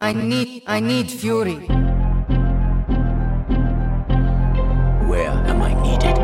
I need, I need fury. Where am I needed?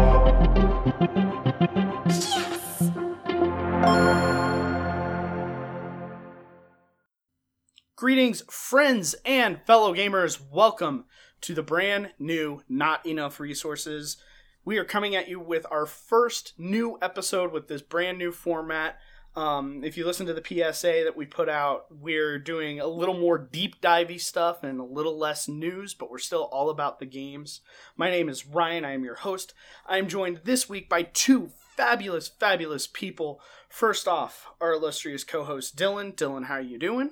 Greetings, friends and fellow gamers. Welcome to the brand new Not Enough Resources. We are coming at you with our first new episode with this brand new format. Um, if you listen to the PSA that we put out, we're doing a little more deep divey stuff and a little less news, but we're still all about the games. My name is Ryan. I am your host. I am joined this week by two fabulous, fabulous people. First off, our illustrious co-host Dylan. Dylan, how are you doing?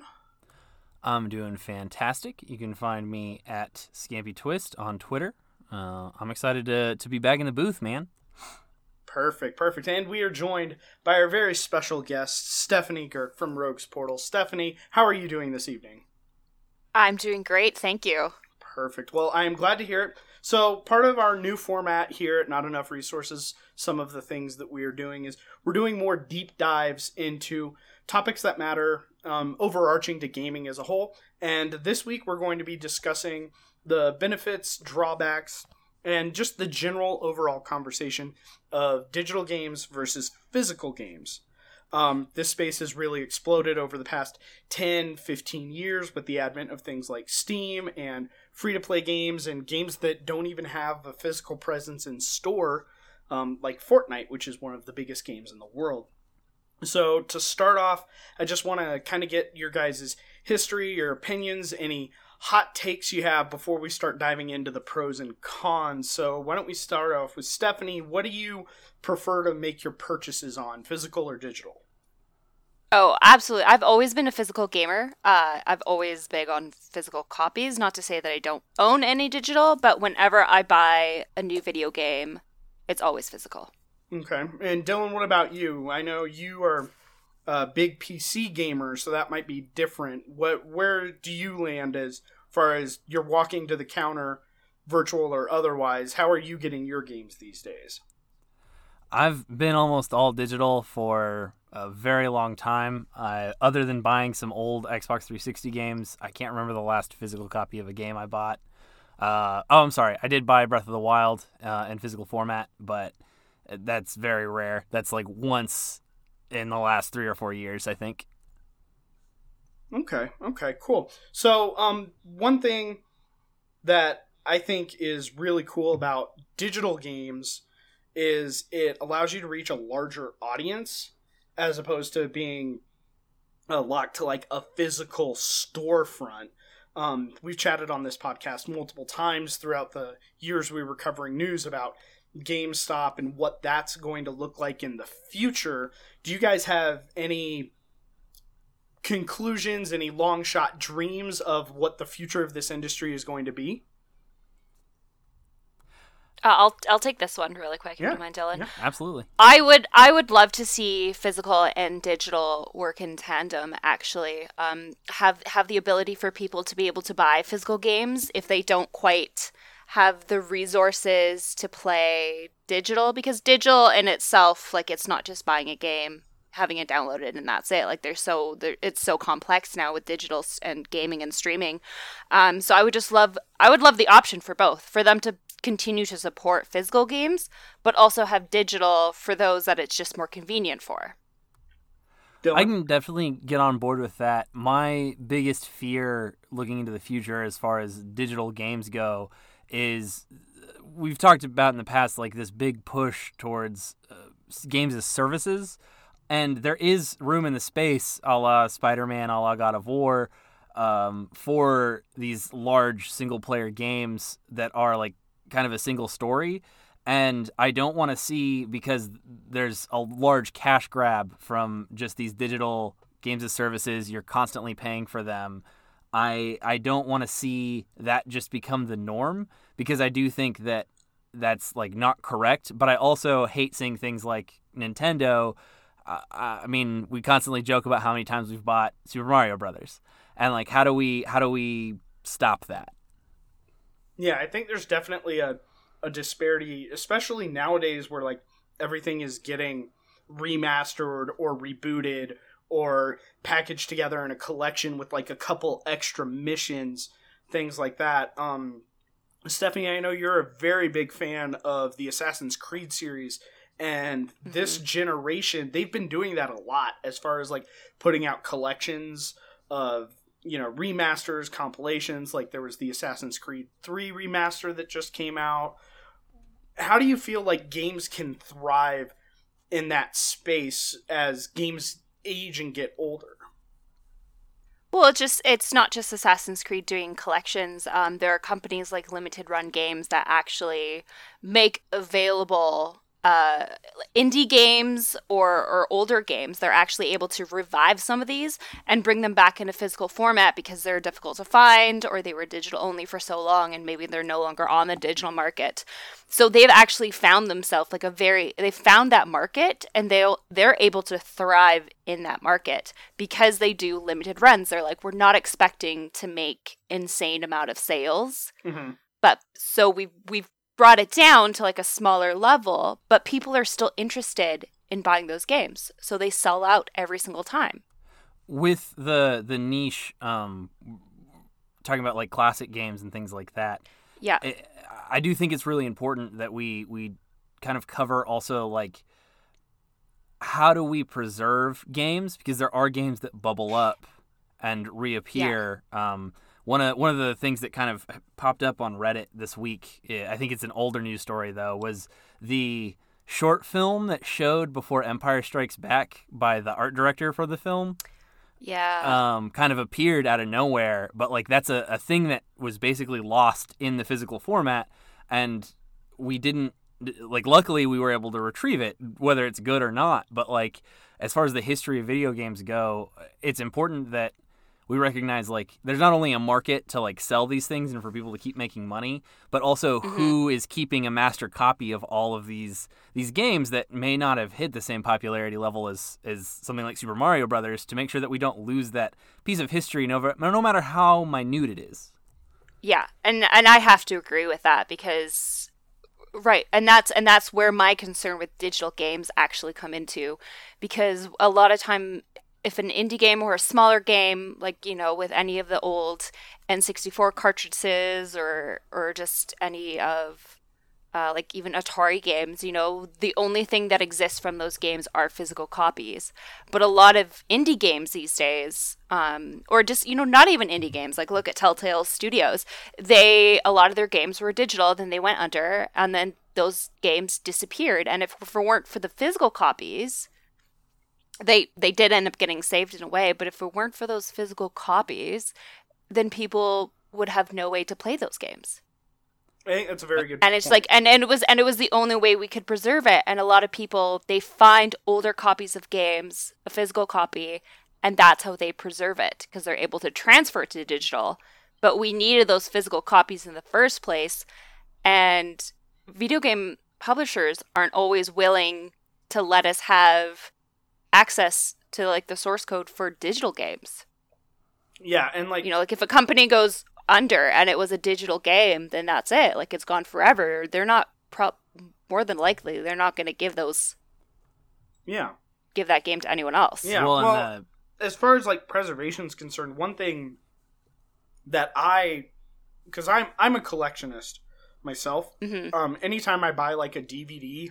I'm doing fantastic. You can find me at Scampy Twist on Twitter. Uh, I'm excited to, to be back in the booth, man. Perfect, perfect. And we are joined by our very special guest, Stephanie Girk from Rogues Portal. Stephanie, how are you doing this evening? I'm doing great, thank you. Perfect. Well, I am glad to hear it. So, part of our new format here at Not Enough Resources, some of the things that we are doing is we're doing more deep dives into topics that matter, um, overarching to gaming as a whole. And this week we're going to be discussing the benefits, drawbacks, and just the general overall conversation of digital games versus physical games. Um, this space has really exploded over the past 10, 15 years with the advent of things like Steam and free to play games and games that don't even have a physical presence in store, um, like Fortnite, which is one of the biggest games in the world. So, to start off, I just want to kind of get your guys' history, your opinions, any hot takes you have before we start diving into the pros and cons. So, why don't we start off with Stephanie? What do you prefer to make your purchases on, physical or digital? Oh, absolutely. I've always been a physical gamer. Uh, I've always big on physical copies. Not to say that I don't own any digital, but whenever I buy a new video game, it's always physical. Okay. And Dylan, what about you? I know you are a big PC gamer, so that might be different. What where do you land as far as you're walking to the counter, virtual or otherwise? How are you getting your games these days? I've been almost all digital for a very long time. Uh, other than buying some old Xbox 360 games, I can't remember the last physical copy of a game I bought. Uh, oh, I'm sorry. I did buy Breath of the Wild uh, in physical format, but that's very rare. That's like once in the last three or four years, I think. Okay, okay, cool. So, um, one thing that I think is really cool about digital games is it allows you to reach a larger audience as opposed to being uh, locked to like a physical storefront. Um, we've chatted on this podcast multiple times throughout the years we were covering news about GameStop and what that's going to look like in the future. Do you guys have any conclusions, any long shot dreams of what the future of this industry is going to be? Uh, I'll I'll take this one really quick. If Yeah, you don't mind, Dylan. Yeah, absolutely. I would I would love to see physical and digital work in tandem. Actually, um, have have the ability for people to be able to buy physical games if they don't quite have the resources to play digital because digital in itself like it's not just buying a game having it downloaded and that's it. Like they're so there, it's so complex now with digital and gaming and streaming. Um, so i would just love i would love the option for both for them to continue to support physical games but also have digital for those that it's just more convenient for. I can definitely get on board with that. My biggest fear looking into the future as far as digital games go is we've talked about in the past like this big push towards uh, games as services and there is room in the space a la spider-man a la god of war um, for these large single player games that are like kind of a single story and I don't want to see because there's a large cash grab from just these digital games as services. You're constantly paying for them. I I don't want to see that just become the norm because I do think that that's like not correct. But I also hate seeing things like Nintendo. I mean, we constantly joke about how many times we've bought Super Mario Brothers, and like how do we how do we stop that? Yeah, I think there's definitely a, a disparity, especially nowadays where like everything is getting remastered or rebooted or packaged together in a collection with like a couple extra missions, things like that. Um, Stephanie, I know you're a very big fan of the Assassin's Creed series, and this generation they've been doing that a lot as far as like putting out collections of you know remasters, compilations. Like there was the Assassin's Creed Three remaster that just came out. How do you feel like games can thrive in that space as games age and get older? Well, it's just it's not just Assassin's Creed doing collections. Um, there are companies like Limited Run Games that actually make available uh, indie games or, or older games, they're actually able to revive some of these and bring them back in a physical format because they're difficult to find or they were digital only for so long and maybe they're no longer on the digital market. So they've actually found themselves like a very they found that market and they'll they're able to thrive in that market because they do limited runs. They're like we're not expecting to make insane amount of sales. Mm-hmm. But so we've we've brought it down to like a smaller level, but people are still interested in buying those games. So they sell out every single time. With the the niche um talking about like classic games and things like that. Yeah. I, I do think it's really important that we we kind of cover also like how do we preserve games because there are games that bubble up and reappear um one of one of the things that kind of popped up on Reddit this week, eh, I think it's an older news story though, was the short film that showed before Empire Strikes Back by the art director for the film. Yeah. Um, kind of appeared out of nowhere, but like that's a, a thing that was basically lost in the physical format, and we didn't like. Luckily, we were able to retrieve it, whether it's good or not. But like, as far as the history of video games go, it's important that we recognize like there's not only a market to like sell these things and for people to keep making money, but also Mm-hmm. who is keeping a master copy of all of these these games that may not have hit the same popularity level as as something like Super Mario Brothers to make sure that we don't lose that piece of history no, no matter how minute it is. Yeah, and and I have to agree with that because right, and that's and that's where my concern with digital games actually come into because a lot of time if an indie game or a smaller game like you know with any of the old N64 cartridges or or just any of uh, like even Atari games, you know, the only thing that exists from those games are physical copies. But a lot of indie games these days, um, or just you know, not even indie games, like look at Telltale Studios, they a lot of their games were digital, then they went under, and then those games disappeared. And if it weren't for the physical copies, they they did end up getting saved in a way. But if it weren't for those physical copies, then people would have no way to play those games I think that's a very good. and it's point. like and, and it was and it was the only way we could preserve it and a lot of people they find older copies of games a physical copy and that's how they preserve it because they're able to transfer it to digital but we needed those physical copies in the first place and video game publishers aren't always willing to let us have access to like the source code for digital games yeah, and like you know like if a company goes under and it was a digital game then that's it like it's gone forever they're not pro- more than likely they're not going to give those yeah, give that game to anyone else Yeah, well, well- and, uh, as far as like preservation is concerned, one thing that I, because I'm I'm a collectionist myself. Mhm. Um, anytime I buy like a DVD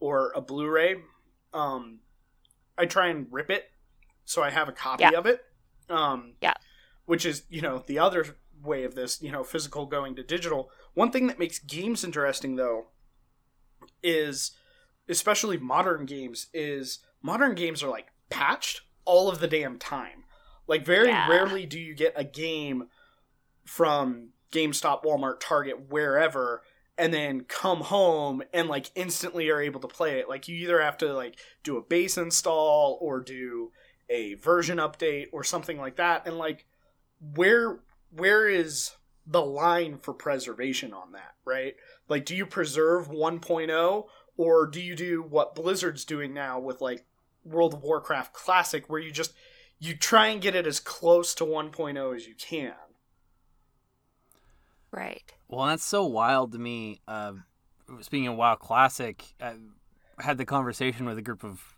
or a Blu-ray, um, I try and rip it so I have a copy Yeah. of it. Um, Yeah. which is you know the other way of this, you know, physical going to digital. One thing that makes games interesting though is especially modern games is modern games are like patched all of the damn time. Like very Yeah. rarely do you get a game from GameStop, Walmart, Target, wherever and then come home and like instantly are able to play it. Like you either have to like do a base install or do a version update or something like that and like where where is the line for preservation on that, right? Like do you preserve 1.0 or do you do what Blizzard's doing now with like World of Warcraft Classic where you just you try and get it as close to 1.0 as you can. Right Well, that's so wild to me. Uh, speaking of WoW Classic, I had the conversation with a group of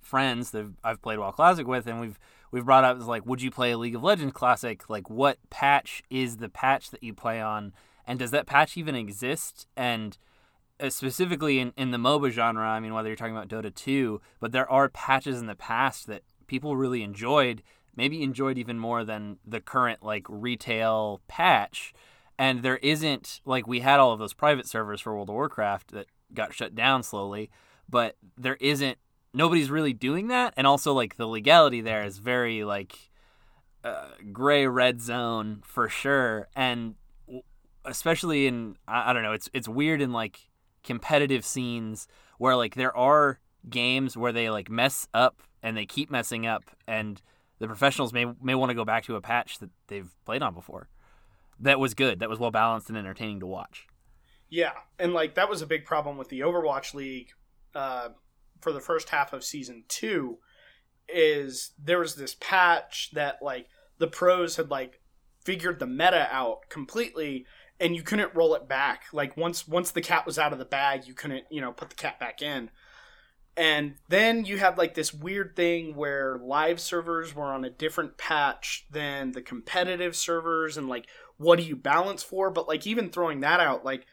friends that I've played WoW Classic with, and we've we've brought up is like, would you play a League of Legends Classic? Like, what patch is the patch that you play on, and does that patch even exist? And uh, specifically in, in the MOBA genre, I mean, whether you're talking about Dota 2, but there are patches in the past that people really enjoyed, maybe enjoyed even more than the current like retail patch. And there isn't like we had all of those private servers for World of Warcraft that got shut down slowly, but there isn't nobody's really doing that. And also like the legality there is very like uh, gray red zone for sure. And especially in I, I don't know it's it's weird in like competitive scenes where like there are games where they like mess up and they keep messing up and the professionals may may want to go back to a patch that they've played on before that was good that was well balanced and entertaining to watch. Yeah and like that was a big problem with the overwatch league uh, for the first half of season two is there was this patch that like the pros had like figured the meta out completely and you couldn't roll it back. Like once once the cat was out of the bag you couldn't you know put the cat back in. And then you had like this weird thing where live servers were on a different patch than the competitive servers and like what do you balance for? But like even throwing that out like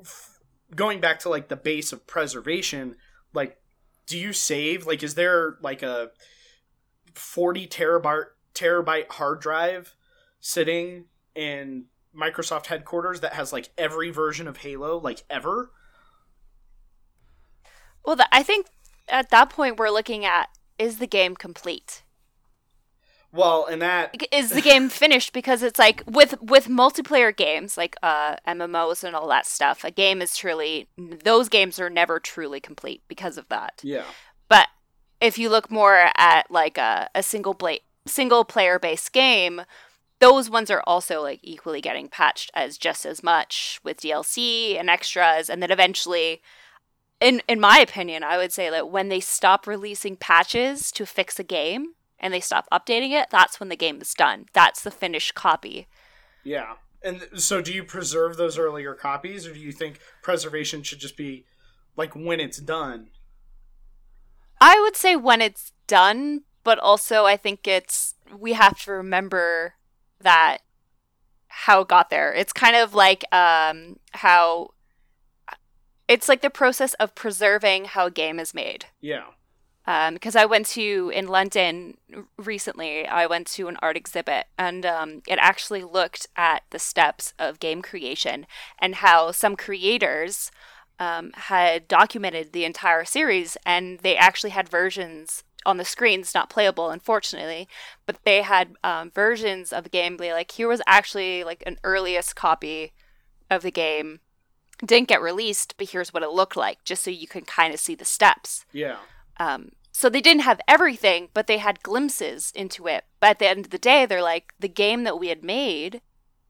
f- going back to like the base of preservation like do you save? Like is there like a 40 terabyte terabyte hard drive sitting in Microsoft headquarters that has like every version of Halo like ever? Well, the, I think at that point we're looking at is the game complete? Well, and that is the game finished because it's like with with multiplayer games like uh MMOs and all that stuff. A game is truly those games are never truly complete because of that. Yeah. But if you look more at like a, a single play single player based game, those ones are also like equally getting patched as just as much with DLC and extras and then eventually in in my opinion, I would say that when they stop releasing patches to fix a game and they stop updating it, that's when the game is done. That's the finished copy. Yeah. And so do you preserve those earlier copies or do you think preservation should just be like when it's done? I would say when it's done, but also I think it's we have to remember that how it got there. It's kind of like um, how it's like the process of preserving how a game is made. Yeah. Because um, I went to in London recently, I went to an art exhibit, and um, it actually looked at the steps of game creation and how some creators um, had documented the entire series, and they actually had versions on the screens, not playable, unfortunately, but they had um, versions of the game. Like here was actually like an earliest copy of the game didn't get released, but here's what it looked like, just so you can kind of see the steps. Yeah. Um, so they didn't have everything, but they had glimpses into it. But at the end of the day, they're like, the game that we had made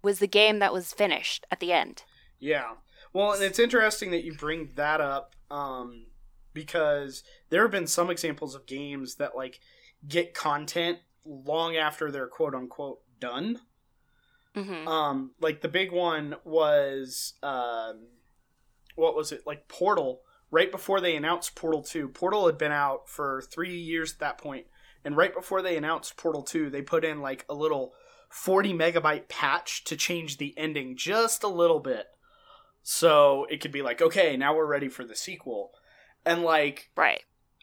was the game that was finished at the end. Yeah. Well, and it's interesting that you bring that up um, because there have been some examples of games that like get content long after they're quote unquote done. Mm-hmm. Um, like the big one was um, what was it like Portal right before they announced Portal 2. Portal had been out for 3 years at that point and right before they announced Portal 2, they put in like a little 40 megabyte patch to change the ending just a little bit. So it could be like, okay, now we're ready for the sequel. And like Right.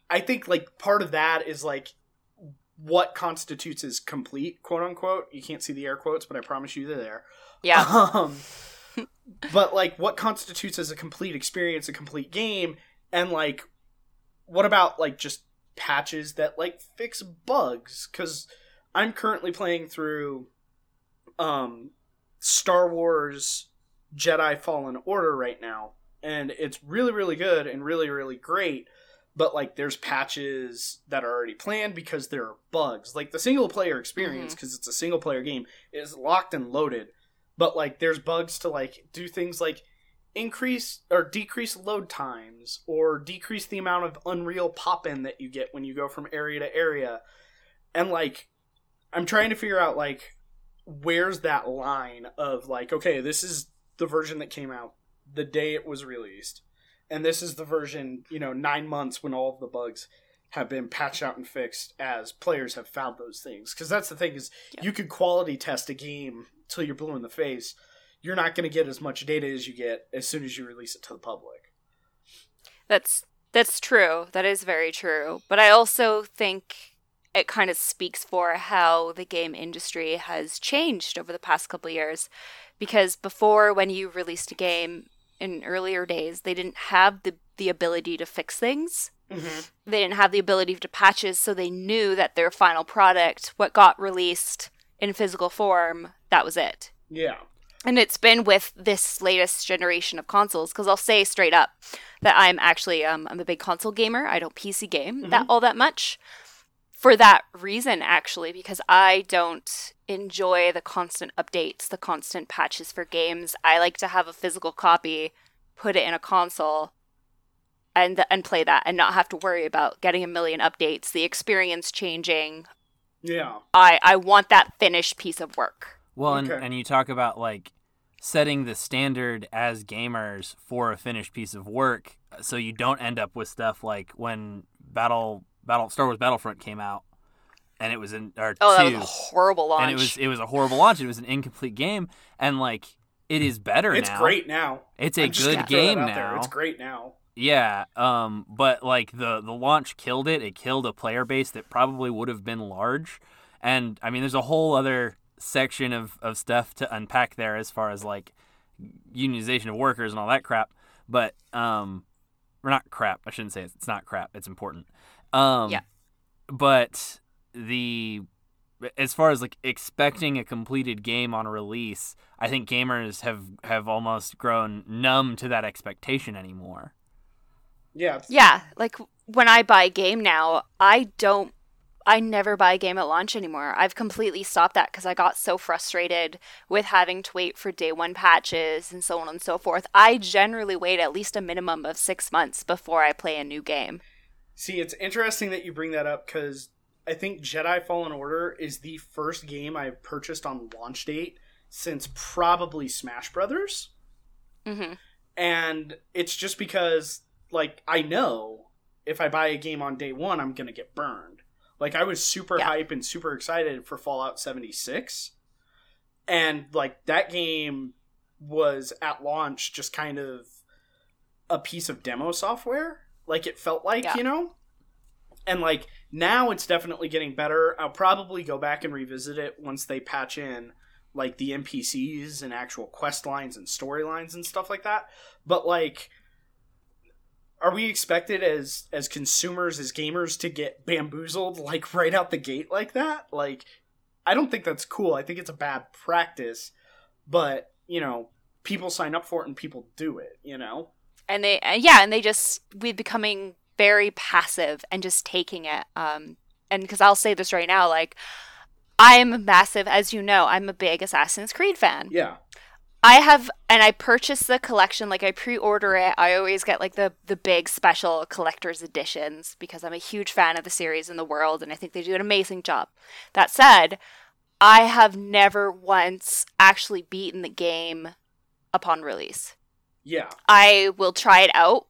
I think like part of that is like what constitutes as complete, quote unquote. You can't see the air quotes, but I promise you they're there. Yeah. Um, but like what constitutes as a complete experience a complete game? And like what about like just patches that like fix bugs? Cuz I'm currently playing through um Star Wars Jedi Fallen Order right now. And it's really really good and really really great. But like there's patches that are already planned because there are bugs. Like the single player experience because mm-hmm. it's a single player game is locked and loaded but like there's bugs to like do things like increase or decrease load times or decrease the amount of unreal pop in that you get when you go from area to area and like i'm trying to figure out like where's that line of like okay this is the version that came out the day it was released and this is the version you know nine months when all of the bugs have been patched out and fixed as players have found those things. Because that's the thing is you could quality test a game till you're blue in the face. You're not going to get as much data as you get as soon as you release it to the public. That's that's true. That is very true. But I also think it kind of speaks for how the game industry has changed over the past couple years because before when you released a game in earlier days, they didn't have the the ability to fix things. Mm-hmm. They didn't have the ability to patches, so they knew that their final product, what got released in physical form, that was it. Yeah. And it's been with this latest generation of consoles because I'll say straight up that I'm actually um, I'm a big console gamer. I don't PC game that all that much. For that reason, actually, because I don't enjoy the constant updates, the constant patches for games. I like to have a physical copy, put it in a console, and and play that, and not have to worry about getting a million updates, the experience changing. Yeah. I I want that finished piece of work. Well, and, Okay. and you talk about like setting the standard as gamers for a finished piece of work, so you don't end up with stuff like when Battle Battle Star Wars Battlefront came out, and it was in or Oh, that was a horrible launch. and it was it was a horrible launch. It was an incomplete game, and like it is better It's now. great now. It's a I'm good gonna throw that game out there. now. It's great now. Yeah, um, but like the the launch killed it. It killed a player base that probably would have been large, and I mean, there's a whole other section of of stuff to unpack there as far as like unionization of workers and all that crap. But um, or not crap. I shouldn't say it. it's not crap. It's important. Um, Yeah. But the as far as like expecting a completed game on release, I think gamers have have almost grown numb to that expectation anymore. Yeah. Yeah, like when I buy a game now, I don't I never buy a game at launch anymore. I've completely stopped that because I got so frustrated with having to wait for day one patches and so on and so forth. I generally wait at least a minimum of six months before I play a new game. See, it's interesting that you bring that up because I think Jedi Fallen Order is the first game I've purchased on launch date since probably Smash Brothers. hmm And it's just because, like, I know if I buy a game on day one, I'm going to get burned. Like, I was super Yeah. hype and super excited for Fallout 76. And, like, that game was at launch just kind of a piece of demo software. Like, it felt like, Yeah. you know? And, like, now it's definitely getting better. I'll probably go back and revisit it once they patch in like the NPCs and actual quest lines and storylines and stuff like that. But like are we expected as as consumers as gamers to get bamboozled like right out the gate like that? Like I don't think that's cool. I think it's a bad practice. But, you know, people sign up for it and people do it, you know? And they, uh, yeah, and they just we're becoming very passive and just taking it. Um, and because I'll say this right now, like I'm massive, as you know, I'm a big Assassin's Creed fan. Yeah. I have, and I purchased the collection. Like I pre-order it. I always get like the the big special collector's editions because I'm a huge fan of the series and the world, and I think they do an amazing job. That said, I have never once actually beaten the game upon release. Yeah. I will try it out,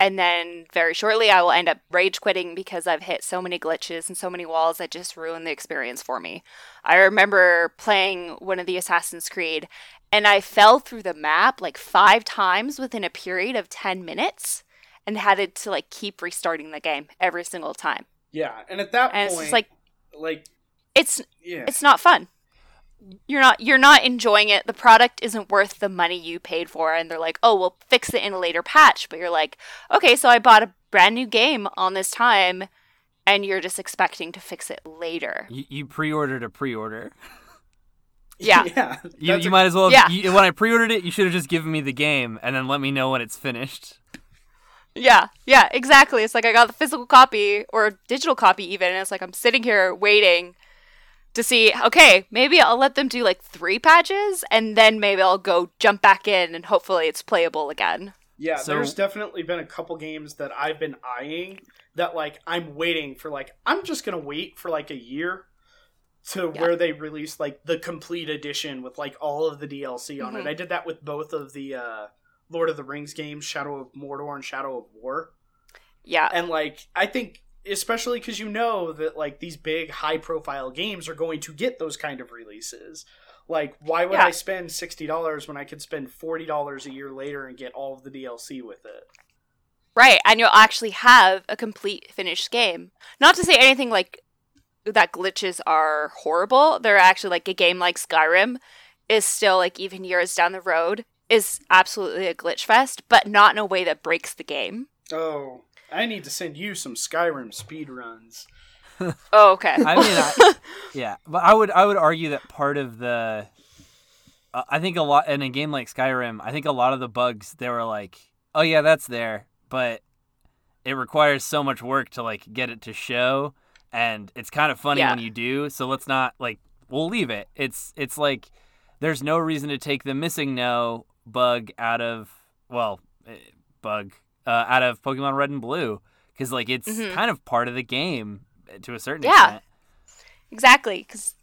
and then very shortly I will end up rage quitting because I've hit so many glitches and so many walls that just ruin the experience for me. I remember playing one of the Assassin's Creed, and I fell through the map like five times within a period of 10 minutes and had to like keep restarting the game every single time. Yeah. And at that And point it's like like it's yeah. it's not fun. You're not you're not enjoying it. The product isn't worth the money you paid for and they're like, "Oh, we'll fix it in a later patch." But you're like, "Okay, so I bought a brand new game on this time and you're just expecting to fix it later." You, you pre-ordered a pre-order. Yeah. yeah. You, That's you a- might as well. Yeah. you- when I pre-ordered it, you should have just given me the game and then let me know when it's finished. Yeah, yeah, exactly. It's like I got the physical copy or digital copy even, and it's like I'm sitting here waiting to see, okay, maybe I'll let them do like three patches and then maybe I'll go jump back in and hopefully it's playable again. Yeah, So- there's definitely been a couple games that I've been eyeing that like I'm waiting for like I'm just gonna wait for like a year to Yeah. where they release like the complete edition with like all of the DLC on it. Mhm. I did that with both of the uh Lord of the Rings games, Shadow of Mordor and Shadow of War. Yeah. And like I think especially because you know that like these big high profile games are going to get those kind of releases. Like, why would Yeah. I spend sixty dollars when I could spend forty dollars a year later and get all of the DLC with it? Right, and you'll actually have a complete finished game. Not to say anything like that glitches are horrible. They're actually like a game like Skyrim is still like even years down the road is absolutely a glitch fest, but not in a way that breaks the game. Oh, I need to send you some Skyrim speed runs. Oh, okay. I mean, I, yeah, but I would I would argue that part of the, uh, I think a lot in a game like Skyrim, I think a lot of the bugs they were like, oh yeah, that's there, but it requires so much work to like get it to show, and it's kind of funny Yeah. when you do. So let's not like we'll leave it. It's it's like there's no reason to take the missing no bug out of well eh, bug uh, out of Pokemon Red and Blue because like it's Mhm. kind of part of the game eh, to a certain Yeah. extent. Exactly, because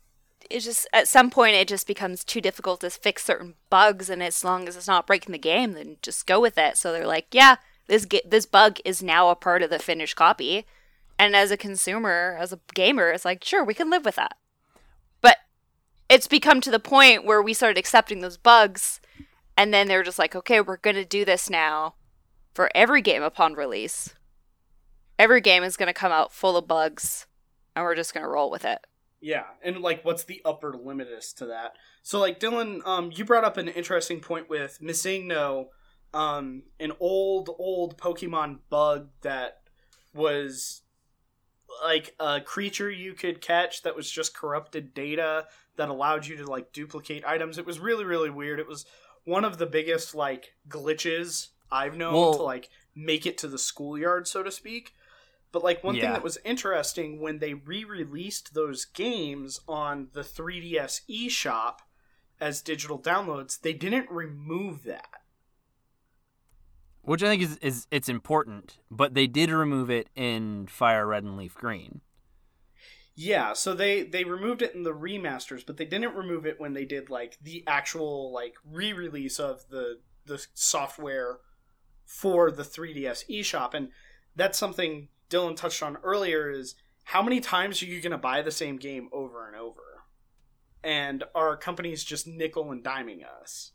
it's just at some point it just becomes too difficult to fix certain bugs, and as long as it's not breaking the game, then just go with it. So they're like, yeah, this ge- this bug is now a part of the finished copy, and as a consumer, as a gamer, it's like, sure, we can live with that. But it's become to the point where we started accepting those bugs, and then they're just like, okay, we're gonna do this now for every game upon release. Every game is gonna come out full of bugs, and we're just gonna roll with it. Yeah, and like, what's the upper limit to that? So, like, Dylan, um, you brought up an interesting point with Missing No, um, an old, old Pokemon bug that was like a creature you could catch that was just corrupted data that allowed you to like duplicate items. It was really, really weird. It was one of the biggest like glitches I've known Well- to like make it to the schoolyard, so to speak. But like one thing that was interesting when they re-released those games on the 3DS eShop as digital downloads, they didn't remove that. Which I think is, is it's important, but they did remove it in Fire Red and Leaf Green. Yeah, so they they removed it in the remasters, but they didn't remove it when they did like the actual like re-release of the the software for the 3DS eShop and that's something Dylan touched on earlier is how many times are you going to buy the same game over and over? And are companies just nickel and diming us?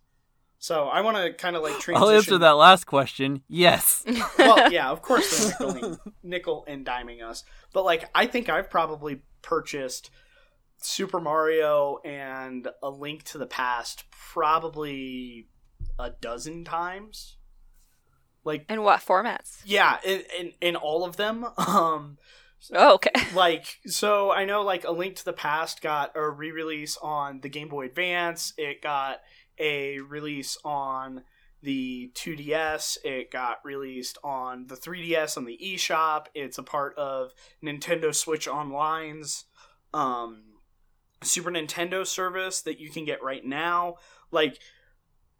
So I want to kind of like transition. I'll answer that last question. Yes. well, yeah, of course they're nickel, nickel and diming us. But like, I think I've probably purchased Super Mario and A Link to the Past probably a dozen times. Like, In what formats? yeah, in in, in all of them. Um, Oh, okay. like so i know like a link to the past got a re-release on the game boy advance it got a release on the 2ds it got released on the 3ds on the eShop. It's a part of nintendo switch online's um super nintendo service that you can get right now. Like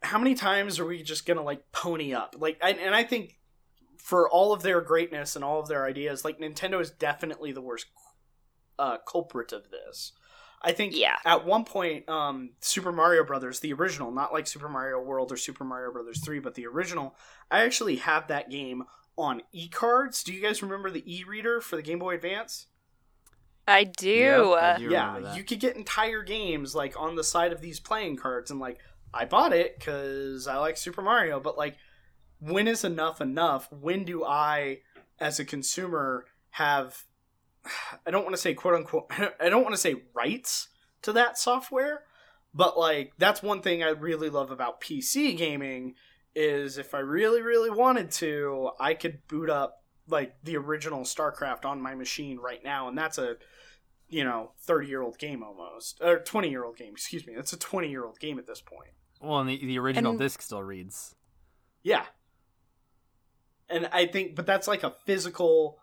how many times are we just gonna like pony up? Like and, and i think for all of their greatness and all of their ideas, like Nintendo is definitely the worst uh, culprit of this. I think Yeah. at one point, um, Super Mario Brothers, the original, not like Super Mario World or Super Mario Brothers 3, but the original, I actually have that game on e cards. Do you guys remember the e reader for the Game Boy Advance? I do. Yep, I uh, do yeah, that. you could get entire games like on the side of these playing cards, and like I bought it because I like Super Mario, but like when is enough enough? When do I, as a consumer, have I don't want to say quote unquote I don't want to say rights to that software, but like that's one thing I really love about PC gaming is if I really really wanted to, I could boot up like the original StarCraft on my machine right now and that's a you know, 30 year old game almost. Or 20 year old game, excuse me. It's a 20 year old game at this point. Well, and the, the original And- disc still reads. Yeah. And I think, but that's like a physical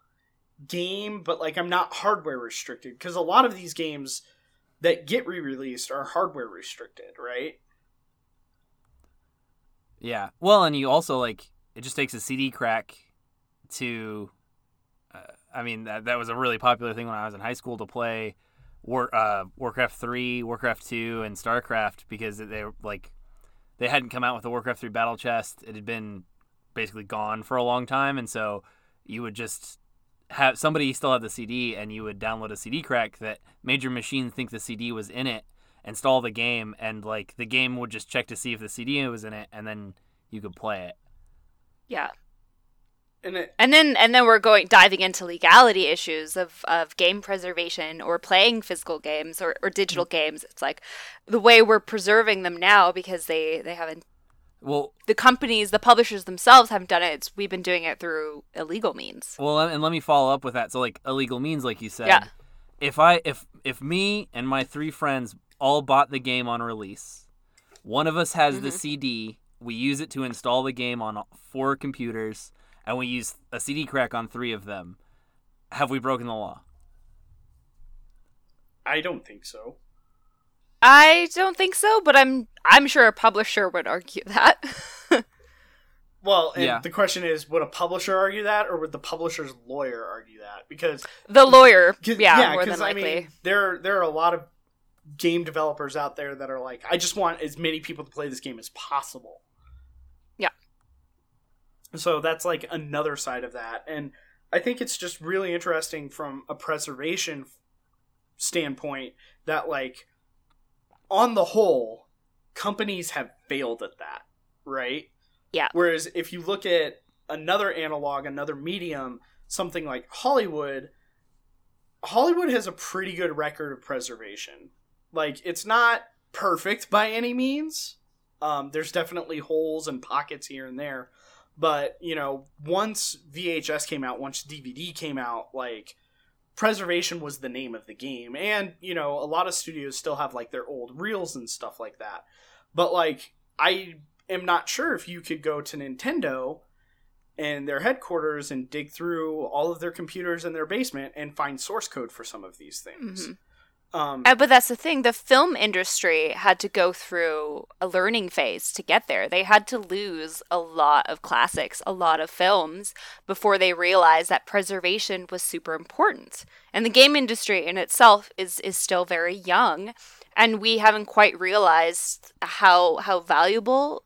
game, but like I'm not hardware restricted because a lot of these games that get re released are hardware restricted, right? Yeah. Well, and you also like it just takes a CD crack to. Uh, I mean, that that was a really popular thing when I was in high school to play War uh, Warcraft three, Warcraft two, and Starcraft because they were like they hadn't come out with the Warcraft three battle chest. It had been basically gone for a long time, and so you would just have somebody still had the CD and you would download a CD crack that made your machine think the CD was in it, install the game, and like the game would just check to see if the CD was in it, and then you could play it. Yeah. And it, And then and then we're going diving into legality issues of, of game preservation or playing physical games or, or digital mm. games. It's like the way we're preserving them now because they, they haven't Well, the companies, the publishers themselves haven't done it. It's, we've been doing it through illegal means. well, and let me follow up with that. So, like illegal means, like you said, Yeah. if I if if me and my three friends all bought the game on release, one of us has the mm-hmm. CD, we use it to install the game on four computers, and we use a CD crack on three of them. Have we broken the law? I don't think so. I don't think so, but I'm I'm sure a publisher would argue that. Well, and Yeah. the question is, would a publisher argue that, or would the publisher's lawyer argue that? Because the lawyer, 'cause- yeah, more than likely. I mean, there there are a lot of game developers out there that are like, I just want as many people to play this game as possible. Yeah. So that's like another side of that, and I think it's just really interesting from a preservation standpoint that like on the whole companies have failed at that right? Yeah. whereas if you look at another analog another medium something like hollywood hollywood has a pretty good record of preservation. Like it's not perfect by any means. Um, there's definitely holes and pockets here and there. But you know once vhs came out once dvd came out like preservation was the name of the game. And you know a lot of studios still have like their old reels and stuff like that. But like i am not sure if you could go to nintendo and their headquarters and dig through all of their computers in their basement and find source code for some of these things mm-hmm. Um, Uh, but that's the thing. The film industry had to go through a learning phase to get there. They had to lose a lot of classics, a lot of films, before they realized that preservation was super important. And the game industry in itself is is still very young, and we haven't quite realized how how valuable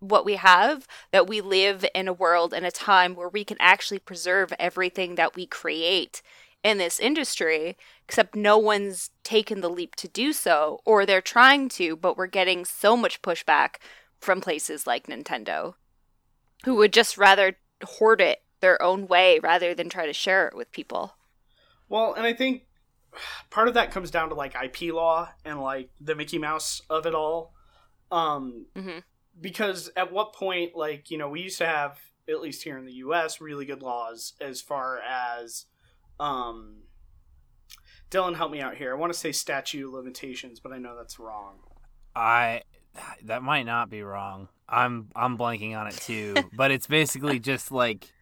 what we have that we live in a world in a time where we can actually preserve everything that we create in this industry except no one's taken the leap to do so or they're trying to but we're getting so much pushback from places like Nintendo who would just rather hoard it their own way rather than try to share it with people. Well, and I think part of that comes down to like IP law and like the Mickey Mouse of it all. Um, Mhm. Because at what point, like, you know, we used to have, at least here in the US, really good laws as far as. Um, Dylan, help me out here. I want to say statute limitations, but I know that's wrong. I that might not be wrong. I'm I'm blanking on it too, but it's basically just like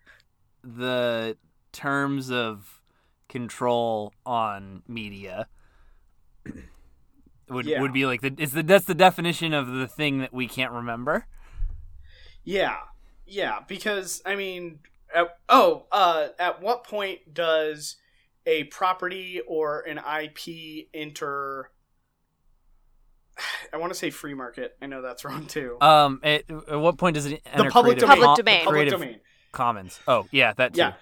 the terms of control on media would Yeah. would be like the it's the that's the definition of the thing that we can't remember. Yeah, yeah, because I mean, at, oh, uh, at what point does a property or an IP enter? I want to say free market. I know that's wrong too. Um, at, at what point does it enter the public Creative domain. Public Com- domain. Public domain. Commons? Oh, yeah, that too. Yeah.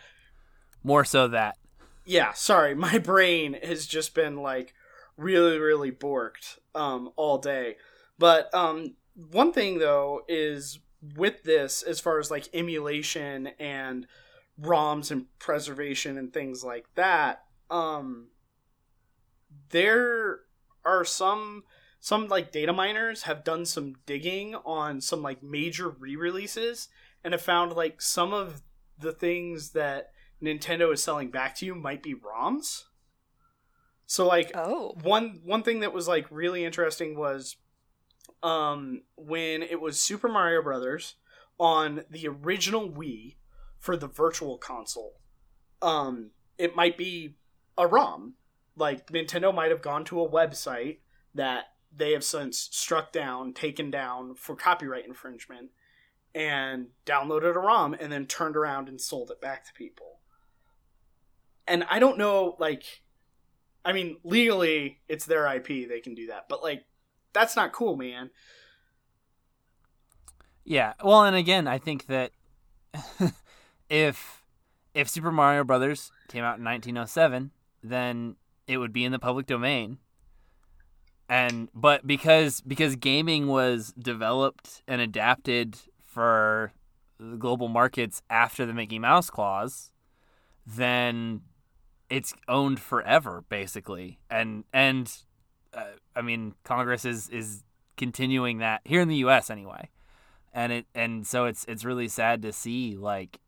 More so that. Yeah, sorry, my brain has just been like really, really borked um, all day. But um, one thing though is with this, as far as like emulation and ROMs and preservation and things like that, um, there are some some like data miners have done some digging on some like major re-releases and have found like some of the things that Nintendo is selling back to you might be ROMs. So like Oh. one one thing that was like really interesting was um when it was Super Mario Brothers on the original Wii for the virtual console. Um it might be a ROM. Like Nintendo might have gone to a website that they have since struck down, taken down for copyright infringement and downloaded a ROM and then turned around and sold it back to people. And I don't know like I mean, legally, it's their IP; they can do that. But like, that's not cool, man. Yeah. Well, and again, I think that if if Super Mario Brothers came out in 1907, then it would be in the public domain. And but because because gaming was developed and adapted for the global markets after the Mickey Mouse clause, then it's owned forever basically. And and uh, I mean Congress is is continuing that here in the US anyway. And it and so it's it's really sad to see like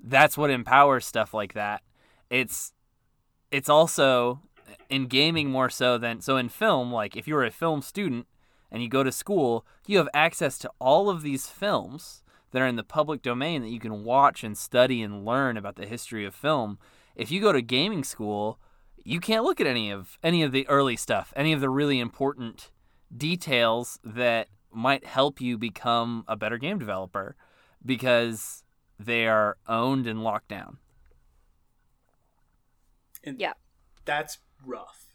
that's what empowers stuff like that. It's it's also in gaming more so than so in film like if you're a film student and you go to school, you have access to all of these films that are in the public domain that you can watch and study and learn about the history of film. If you go to gaming school, you can't look at any of any of the early stuff, any of the really important details that might help you become a better game developer because they are owned and locked down. And Yeah. That's rough.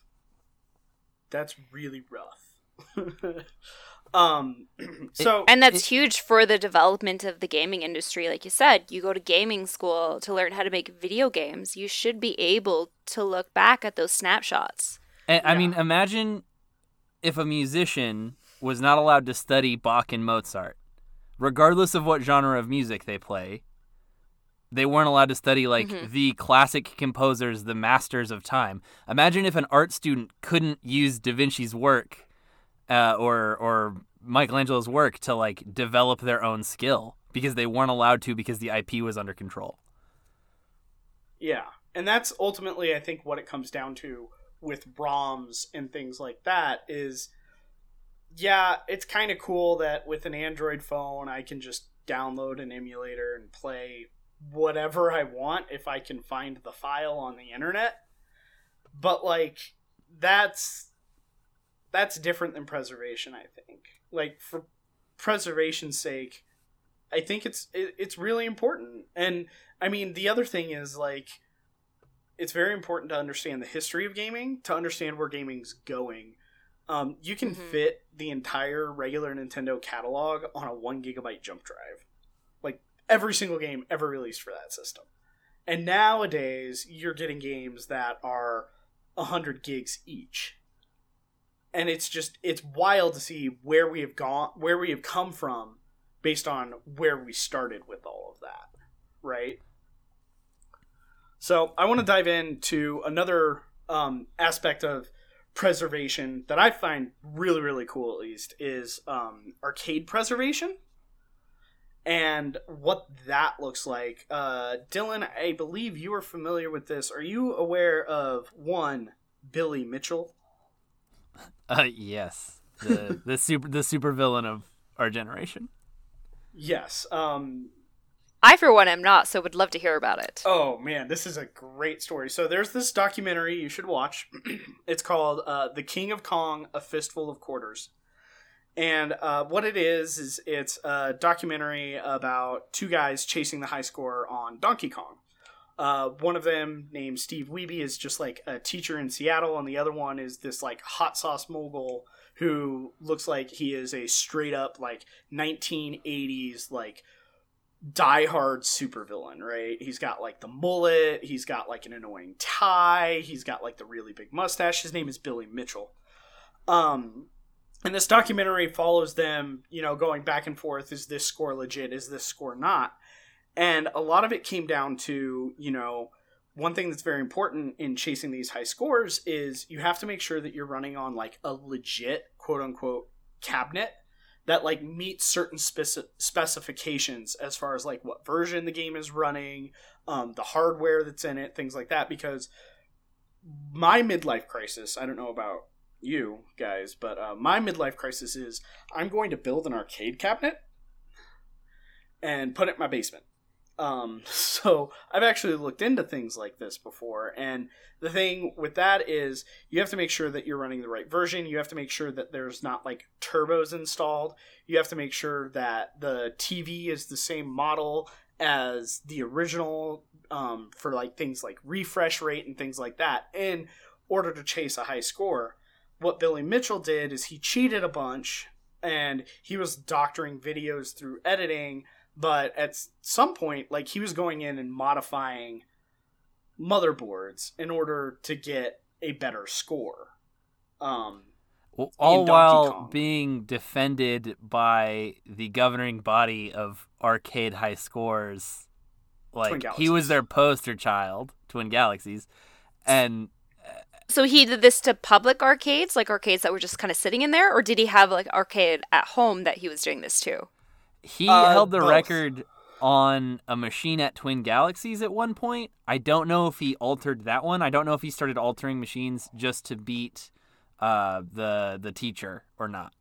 That's really rough. um so And that's huge for the development of the gaming industry. Like you said, you go to gaming school to learn how to make video games. You should be able to look back at those snapshots. And, I Yeah. mean, imagine if a musician was not allowed to study Bach and Mozart, regardless of what genre of music they play. They weren't allowed to study like Mm-hmm. the classic composers, the masters of time. Imagine if an art student couldn't use Da Vinci's work uh, or or Michelangelo's work to like develop their own skill because they weren't allowed to because the IP was under control. Yeah. And that's ultimately I think what it comes down to with ROMs and things like that is yeah, it's kind of cool that with an Android phone I can just download an emulator and play whatever I want if I can find the file on the internet. But like that's that's different than preservation, I think. Like for preservation's sake, I think it's it, it's really important. And I mean, the other thing is like it's very important to understand the history of gaming, to understand where gaming's going. Um, you can Mhm. fit the entire regular Nintendo catalog on a one gigabyte jump drive, like every single game ever released for that system. And nowadays, you're getting games that are hundred gigs each, and it's just it's wild to see where we have gone, where we have come from, based on where we started with all of that, right? So I want to dive into another um, aspect of preservation that I find really really cool at least is um, arcade preservation and what that looks like. Uh, Dylan, I believe you are familiar with this. Are you aware of one Billy Mitchell? Uh, yes, the the super the super villain of our generation. Yes. Um, I, for one, am not, so would love to hear about it. Oh man, this is a great story. So there's this documentary you should watch. it's called uh, "The King of Kong: A Fistful of Quarters," and uh, what it is is it's a documentary about two guys chasing the high score on Donkey Kong. Uh, one of them, named Steve Wiebe, is just like a teacher in Seattle, and the other one is this like hot sauce mogul who looks like he is a straight up like 1980s like diehard supervillain, right? He's got like the mullet, he's got like an annoying tie, he's got like the really big mustache. His name is Billy Mitchell. Um and this documentary follows them, you know, going back and forth is this score legit, is this score not? And a lot of it came down to, you know, one thing that's very important in chasing these high scores is you have to make sure that you're running on like a legit quote unquote cabinet that like meets certain speci- specifications as far as like what version the game is running, um, the hardware that's in it, things like that. Because my midlife crisis, I don't know about you guys, but uh, my midlife crisis is I'm going to build an arcade cabinet and put it in my basement. Um, so I've actually looked into things like this before, and the thing with that is you have to make sure that you're running the right version. You have to make sure that there's not like turbos installed. You have to make sure that the TV is the same model as the original um, for like things like refresh rate and things like that in order to chase a high score. What Billy Mitchell did is he cheated a bunch and he was doctoring videos through editing but at some point like he was going in and modifying motherboards in order to get a better score. Um, Well, all while Kong. being defended by the governing body of arcade high scores. Like he was their poster child, Twin Galaxies, and So he did this to public arcades, like arcades that were just kind of sitting in there, or did he have like arcade at home that he was doing this to? He Uh, held the both. record on a machine at Twin Galaxies at one point. I don't know if he altered that one. I don't know if he started altering machines just to beat uh, the the teacher or not.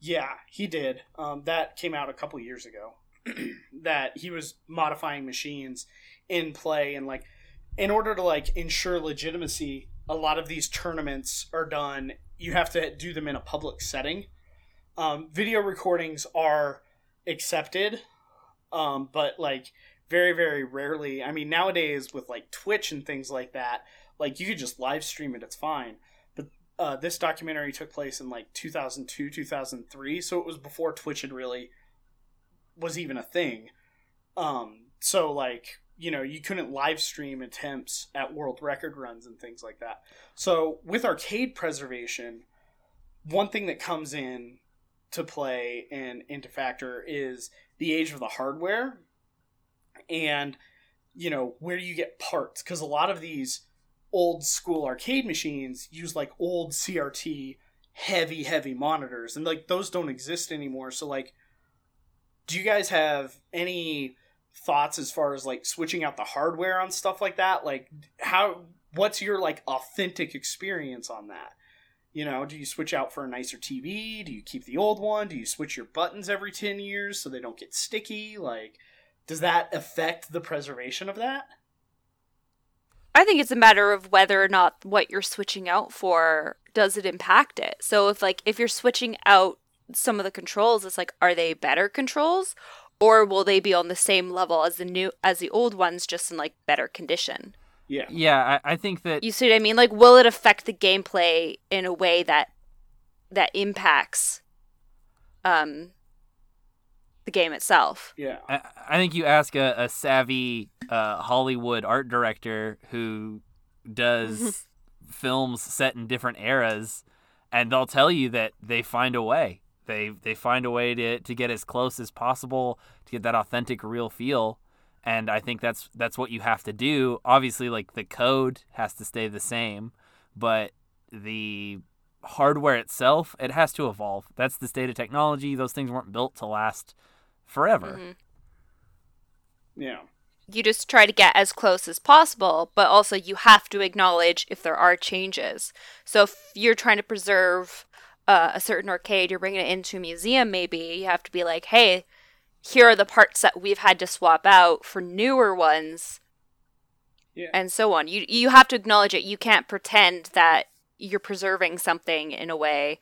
Yeah, he did. Um, that came out a couple years ago. that he was modifying machines in play and like in order to like ensure legitimacy, a lot of these tournaments are done. You have to do them in a public setting. Um, video recordings are accepted, um, but like very very rarely. I mean, nowadays with like Twitch and things like that, like you could just live stream it. It's fine But uh, this documentary took place in like 2002 2003 so it was before twitch had really was even a thing um so like you know you couldn't live stream attempts at world record runs and things like that so with arcade preservation one thing that comes in to play and into factor is the age of the hardware and you know where you get parts? Because a lot of these old school arcade machines use like old CRT heavy heavy monitors and like those don't exist anymore. So like do you guys have any thoughts as far as like switching out the hardware on stuff like that? Like how what's your like authentic experience on that you know do you switch out for a nicer TV do you keep the old one? Do you switch your buttons every 10 years so they don't get sticky? Like does that affect the preservation of that? I think it's a matter of whether or not what you're switching out for does it impact it. So if like if you're switching out some of the controls, it's like are they better controls? Or will they be on the same level as the new as the old ones just in like better condition? Yeah Yeah, I, I think that You see what I mean? Like will it affect the gameplay in a way that that impacts um the game itself? yeah I, I think you ask a, a savvy uh, Hollywood art director who does films set in different eras, and they'll tell you that they find a way. They they find a way to, to get as close as possible to get that authentic, real feel. And I think that's that's what you have to do. Obviously, like the code has to stay the same, but the hardware itself it has to evolve. That's the state of technology. Those things weren't built to last forever. Mhm. yeah you just try to get as close as possible, but also you have to acknowledge if there are changes. So if you're trying to preserve uh, a certain arcade, you're bringing it into a museum, maybe you have to be like, hey, here are the parts that we've had to swap out for newer ones, Yeah. and so on. You you have to acknowledge it. You can't pretend that you're preserving something in a way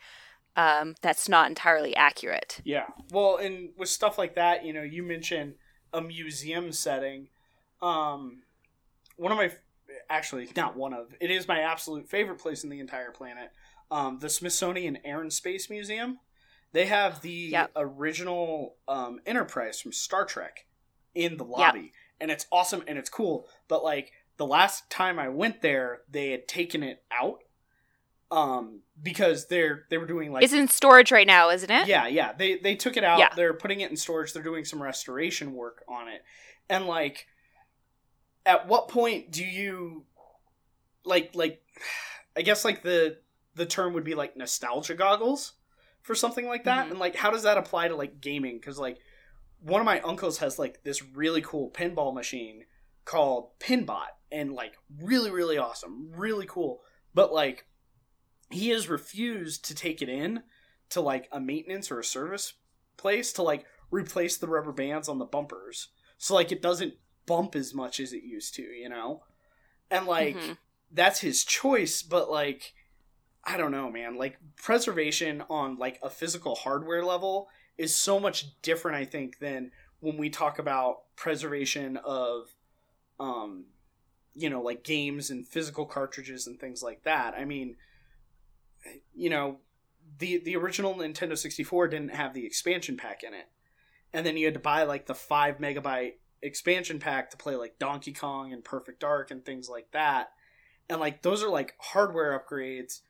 um, that's not entirely accurate. Yeah. Well, and with stuff like that, you know, you mentioned a museum setting. Um, one of my, actually, not one of, it is my absolute favorite place in the entire planet. Um, the Smithsonian Air and Space Museum. They have the Yep. original um, Enterprise from Star Trek in the lobby, and it's awesome and it's cool. But like the last time I went there, they had taken it out um, because they're they were doing like it's in storage right now, isn't it? yeah, yeah. They they took it out. Yeah. They're putting it in storage. They're doing some restoration work on it. And like at what point do you like like I guess like the the term would be like nostalgia goggles for something like that. Mhm. And like how does that apply to like gaming cuz like one of my uncles has like this really cool pinball machine called Pinbot and like really really awesome, really cool. But like he has refused to take it in to like a maintenance or a service place to like replace the rubber bands on the bumpers so like it doesn't bump as much as it used to you know and like Mhm. that's his choice but like i don't know man like preservation on like a physical hardware level is so much different i think than when we talk about preservation of um you know like games and physical cartridges and things like that i mean you know the the original Nintendo 64 didn't have the expansion pack in it. And then you had to buy like the 5 megabyte expansion pack to play like Donkey Kong and Perfect Dark and things like that. And like those are like hardware upgrades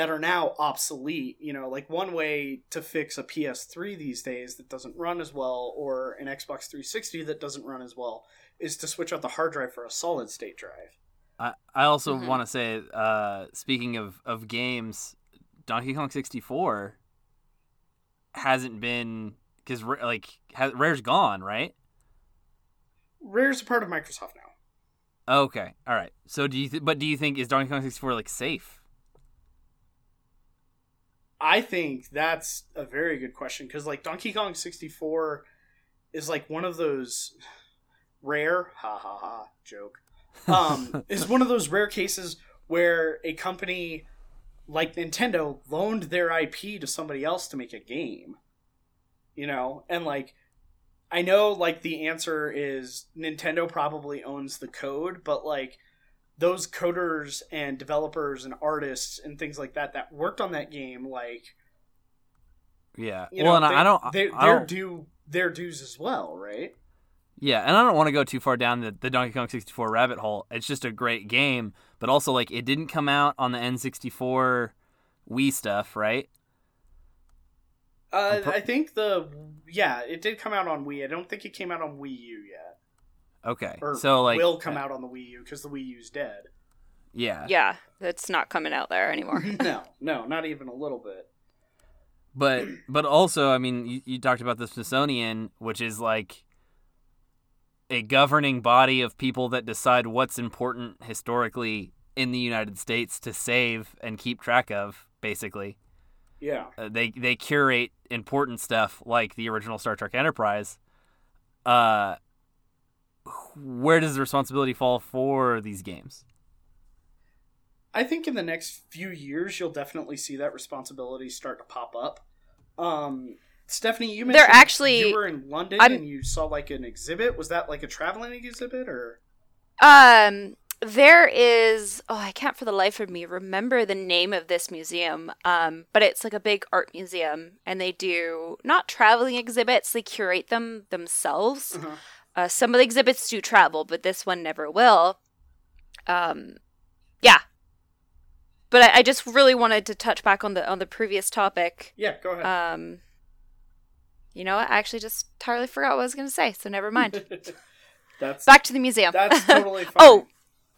that are now obsolete. You know, like one way to fix a PS3 these days that doesn't run as well or an Xbox 360 that doesn't run as well is to switch out the hard drive for a solid state drive. I, I also Mhm. want to say, uh, speaking of, of games, Donkey Kong 64 hasn't been because like ha, Rare's gone, right? Rare's a part of Microsoft now. Okay, all right. So do you? Th- but do you think is Donkey Kong 64 like safe? I think that's a very good question because like Donkey Kong 64 is like one of those rare ha ha ha joke um is one of those rare cases where a company like Nintendo loaned their IP to somebody else to make a game you know? And like I know like the answer is Nintendo probably owns the code but like those coders and developers and artists and things like that that worked on that game like Yeah. you well, know, and they, I don't. They, I they're don't due their dues as well, right? Yeah, and I don't want to go too far down the, the Donkey Kong 64 rabbit hole. It's just a great game, but also like it didn't come out on the N64 Wii stuff, right? Uh, I think the yeah, it did come out on Wii. I don't think it came out on Wii U yet, Okay. or so like will come out on the Wii U because the Wii U's dead. Yeah. Yeah, it's not coming out there anymore. no, no, not even a little bit. But but also, I mean, you, you talked about the Smithsonian, which is like a governing body of people that decide what's important historically in the United States to save and keep track of, basically. Yeah, Uh, they they curate important stuff like the original Star Trek Enterprise. Uh, where does the responsibility fall for these games? I think in the next few years you'll definitely see that responsibility start to pop up. Um, Stephanie, you mentioned They're actually- you were in London I'm- and you saw like an exhibit. Was that like a traveling exhibit or? Um, there is oh, I can't for the life of me remember the name of this museum. Um, but it's like a big art museum, and they do not traveling exhibits; they curate them themselves. Uh-huh. Uh, some of the exhibits do travel, but this one never will. Um, yeah. But I, I just really wanted to touch back on the on the previous topic. Yeah, go ahead. Um, you know what? I actually just entirely forgot what I was going to say, so never mind. that's Back to the museum. that's totally fine. Oh,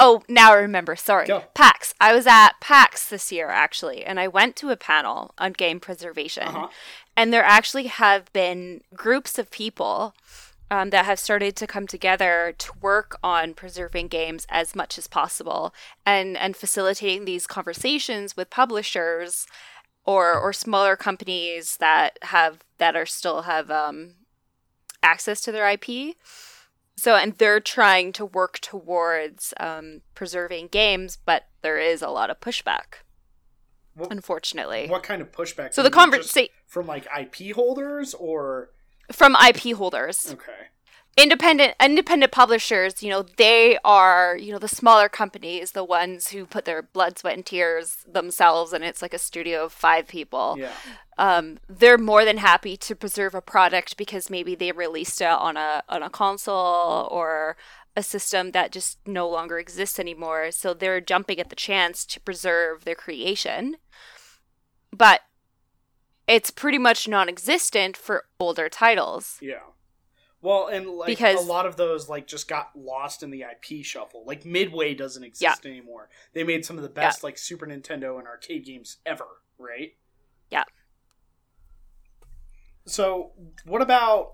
oh, now I remember. Sorry. Go. PAX. I was at PAX this year, actually, and I went to a panel on game preservation. Uh-huh. And there actually have been groups of people um, that have started to come together to work on preserving games as much as possible and, and facilitating these conversations with publishers or, or smaller companies that have that are still have um, access to their IP. So, and they're trying to work towards um, preserving games, but there is a lot of pushback, What- unfortunately. What kind of pushback? so the conversation from like IP holders or from IP holders, okay, independent independent publishers, you know, they are you know the smaller companies, the ones who put their blood, sweat, and tears themselves, and it's like a studio of five people. yeah, um, they're more than happy to preserve a product because maybe they released it on a on a console or a system that just no longer exists anymore. So they're jumping at the chance to preserve their creation. But it's pretty much non-existent for older titles. yeah. Well, and like Because- a lot of those like just got lost in the IP shuffle. Like Midway doesn't exist anymore. They made some of the best like Super Nintendo and arcade games ever, right? Yeah. So, what about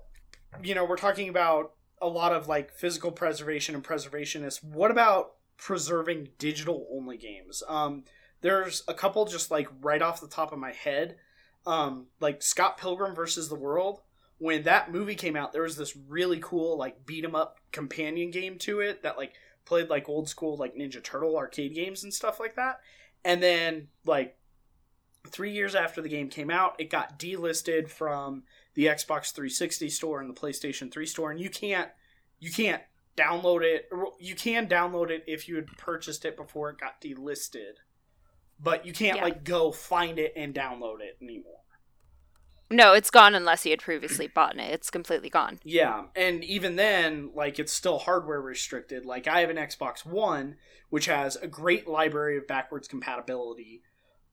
you know, we're talking about a lot of like physical preservation and preservationists. What about preserving digital only games? Um there's a couple just like right off the top of my head. Um like Scott Pilgrim versus the World. When that movie came out, there was this really cool like beat 'em up companion game to it that like played like old school like Ninja Turtle arcade games and stuff like that. And then like three years after the game came out, it got delisted from the Xbox 360 store and the PlayStation 3 store, and you can't you can't download it. You can download it if you had purchased it before it got delisted, but you can't Yeah. like go find it and download it anymore. No, it's gone unless you had previously bought it. It's completely gone. Yeah, and even then, like it's still hardware restricted. Like I have an Xbox One, which has a great library of backwards compatibility,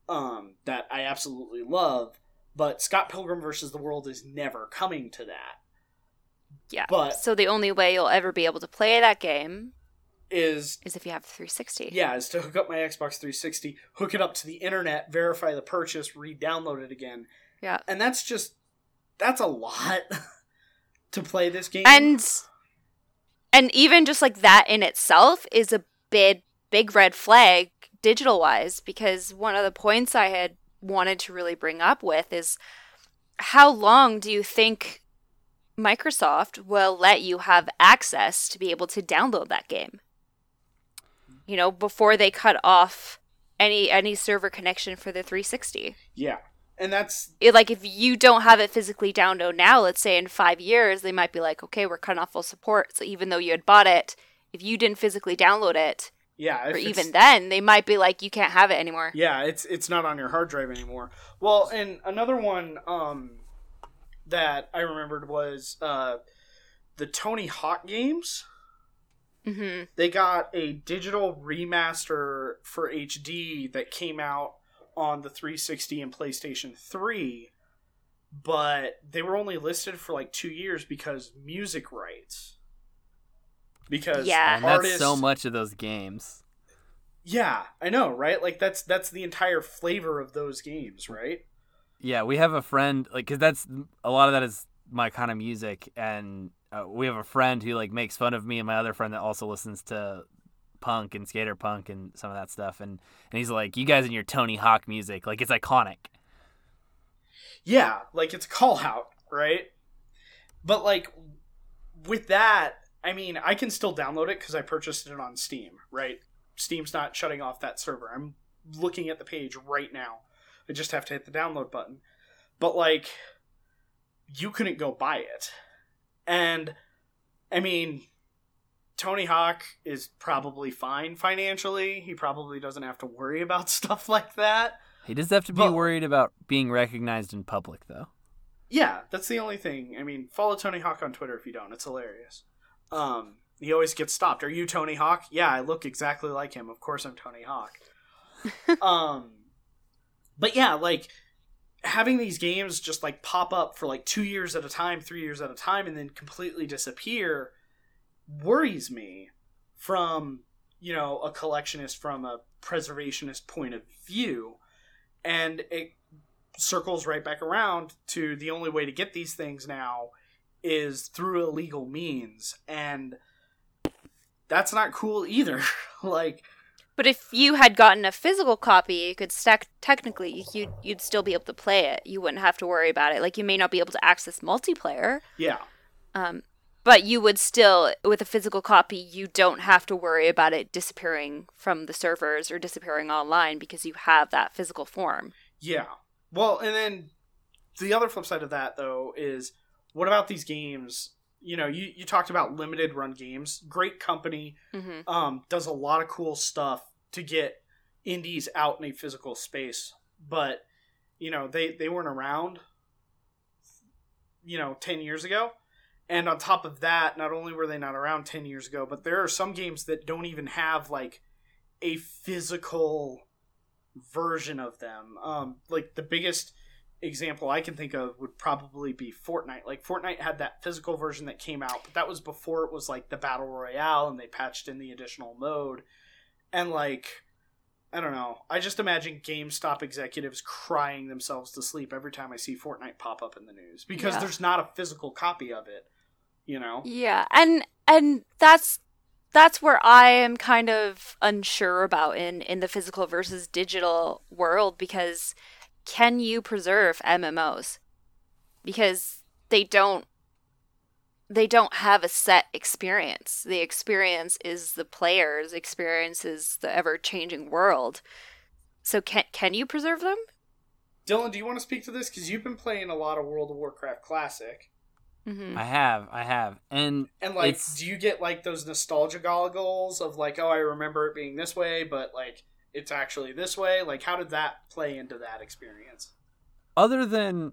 um, that I absolutely love. But Scott Pilgrim versus the World is never coming to that. Yeah. But- so the only way you'll ever be able to play that game Is is if you have 360. yeah, is to hook up my Xbox 360, hook it up to the internet, verify the purchase, re-download it again, Yeah. and that's just that's a lot to play this game. And and even just like that in itself is a big big red flag digital wise because one of the points I had wanted to really bring up with is how long do you think Microsoft will let you have access to be able to download that game? You know, before they cut off any any server connection for the 360. yeah, and that's It, like if you don't have it physically download now, let's say in five years, they might be like, okay, we're cutting off all support. So even though you had bought it, if you didn't physically download it, yeah. or even then, they might be like, you can't have it anymore. Yeah, it's it's not on your hard drive anymore. Well, and another one um, that I remembered was uh, the Tony Hawk games. Hmm They got a digital remaster for HD that came out on the 360 and PlayStation 3, but they were only listed for like two years because music rights. Because Yeah. And that's artists, so much of those games. Yeah, I know, right? Like that's that's the entire flavor of those games, right? Yeah, we have a friend like cuz that's a lot of that is my kind of music and uh, we have a friend who like makes fun of me and my other friend that also listens to punk and skater punk and some of that stuff and and he's like you guys and your Tony Hawk music like it's iconic. Yeah, like it's call out, right? But like with that, I mean, I can still download it because I purchased it on Steam, right? Steam's not shutting off that server. I'm looking at the page right now. I just have to hit the download button. But like, you couldn't go buy it, and I mean, Tony Hawk is probably fine financially. He probably doesn't have to worry about stuff like that. He does have to be But- worried about being recognized in public though. Yeah, that's the only thing. I mean, follow Tony Hawk on Twitter if you don't. It's hilarious. Um, he always gets stopped. Are you Tony Hawk? Yeah, I look exactly like him. Of course, I'm Tony Hawk. um, but yeah, like having these games just like pop up for like two years at a time, three years at a time, and then completely disappear worries me from you know a collectionist from a preservationist point of view, and it circles right back around to the only way to get these things now is through illegal means. And that's not cool either. Like But if you had gotten a physical copy, you could stack technically you'd you'd still be able to play it. You wouldn't have to worry about it. Like you may not be able to access multiplayer, yeah um, but you would still with a physical copy. You don't have to worry about it disappearing from the servers or disappearing online because you have that physical form. yeah well and then the other flip side of that though is what about these games you know you, you talked about limited run games great company hmm um, does a lot of cool stuff to get indies out in a physical space. But you know, they they weren't around. You know, ten years ago, and on top of that, not only were they not around ten years ago, but there are some games that don't even have like a physical version of them. Um, like the biggest example I can think of would probably be Fortnite. Like Fortnite had that physical version that came out, but that was before it was like the battle royale and they patched in the additional mode. And like I don't know. I just imagine GameStop executives crying themselves to sleep every time I see Fortnite pop up in the news because Yeah. there's not a physical copy of it, you know. Yeah, and and that's that's where I am kind of unsure about in in the physical versus digital world because can you preserve MMOs? Because they don't they don't have a set experience. The experience is the player's experience is the ever changing world. So can can you preserve them? Dylan, do you want to speak to this cuz you've been playing a lot of World of Warcraft classic. Mm-hmm. I have, I have. And And like, It's- do you get like those nostalgia goggles of like, oh, I remember it being this way, but like it's actually this way? Like, how did that play into that experience? other than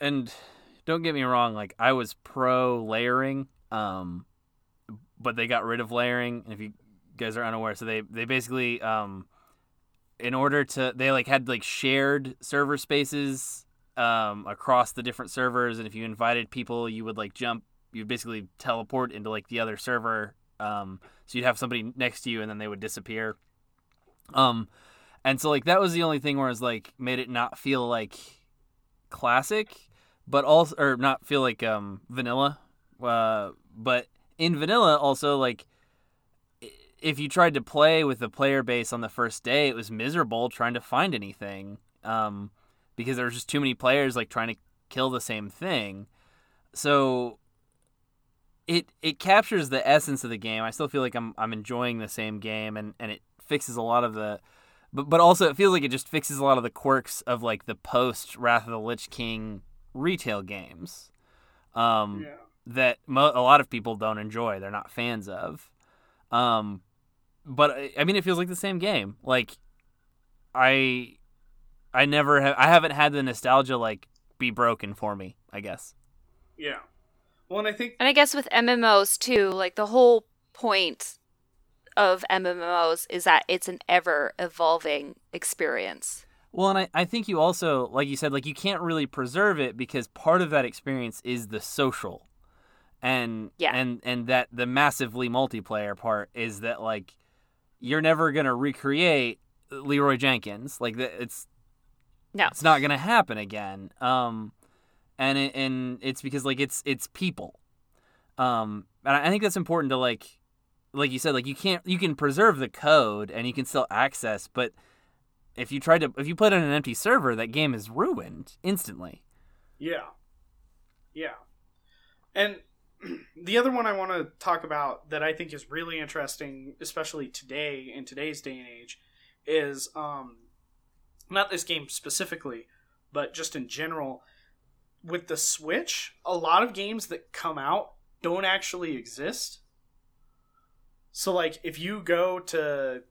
And don't get me wrong, like I was pro layering, um, but they got rid of layering. And if you guys are unaware, so they they basically um, in order to they like had like shared server spaces um across the different servers, and if you invited people, you would like jump, you'd basically teleport into like the other server. Um, so you'd have somebody next to you, and then they would disappear. Um, and so like that was the only thing where it was like made it not feel like classic, but also or not feel like um vanilla. Uh, but in vanilla also like if you tried to play with the player base on the first day, it was miserable trying to find anything. Um, because there was just too many players like trying to kill the same thing. So it it captures the essence of the game. I still feel like I'm I'm enjoying the same game and, and it fixes a lot of the but but also it feels like it just fixes a lot of the quirks of like the post Wrath of the Lich King retail games. Um Yeah. that mo- a lot of people don't enjoy. They're not fans of. Um, but I- I mean, it feels like the same game. Like, I, I never have. I haven't had the nostalgia like be broken for me. I guess. Yeah. Well, and I think And I guess with MMOs too, like the whole point of MMOs is that it's an ever evolving experience. Well, and I, I think you also, like you said, like you can't really preserve it because part of that experience is the social, and Yeah. and and that the massively multiplayer part is that like you're never gonna recreate Leeroy Jenkins. Like that, it's No. it's not gonna happen again. Um, and it, and it's because like it's it's people. Um, and I I think that's important to like, like you said, like you can't you can preserve the code and you can still access, but if you try to if you put it on an empty server, that game is ruined instantly. Yeah. Yeah. And the other one I want to talk about that I think is really interesting, especially today in today's day and age, is um not this game specifically, but just in general with the Switch, a lot of games that come out don't actually exist. So like if you go to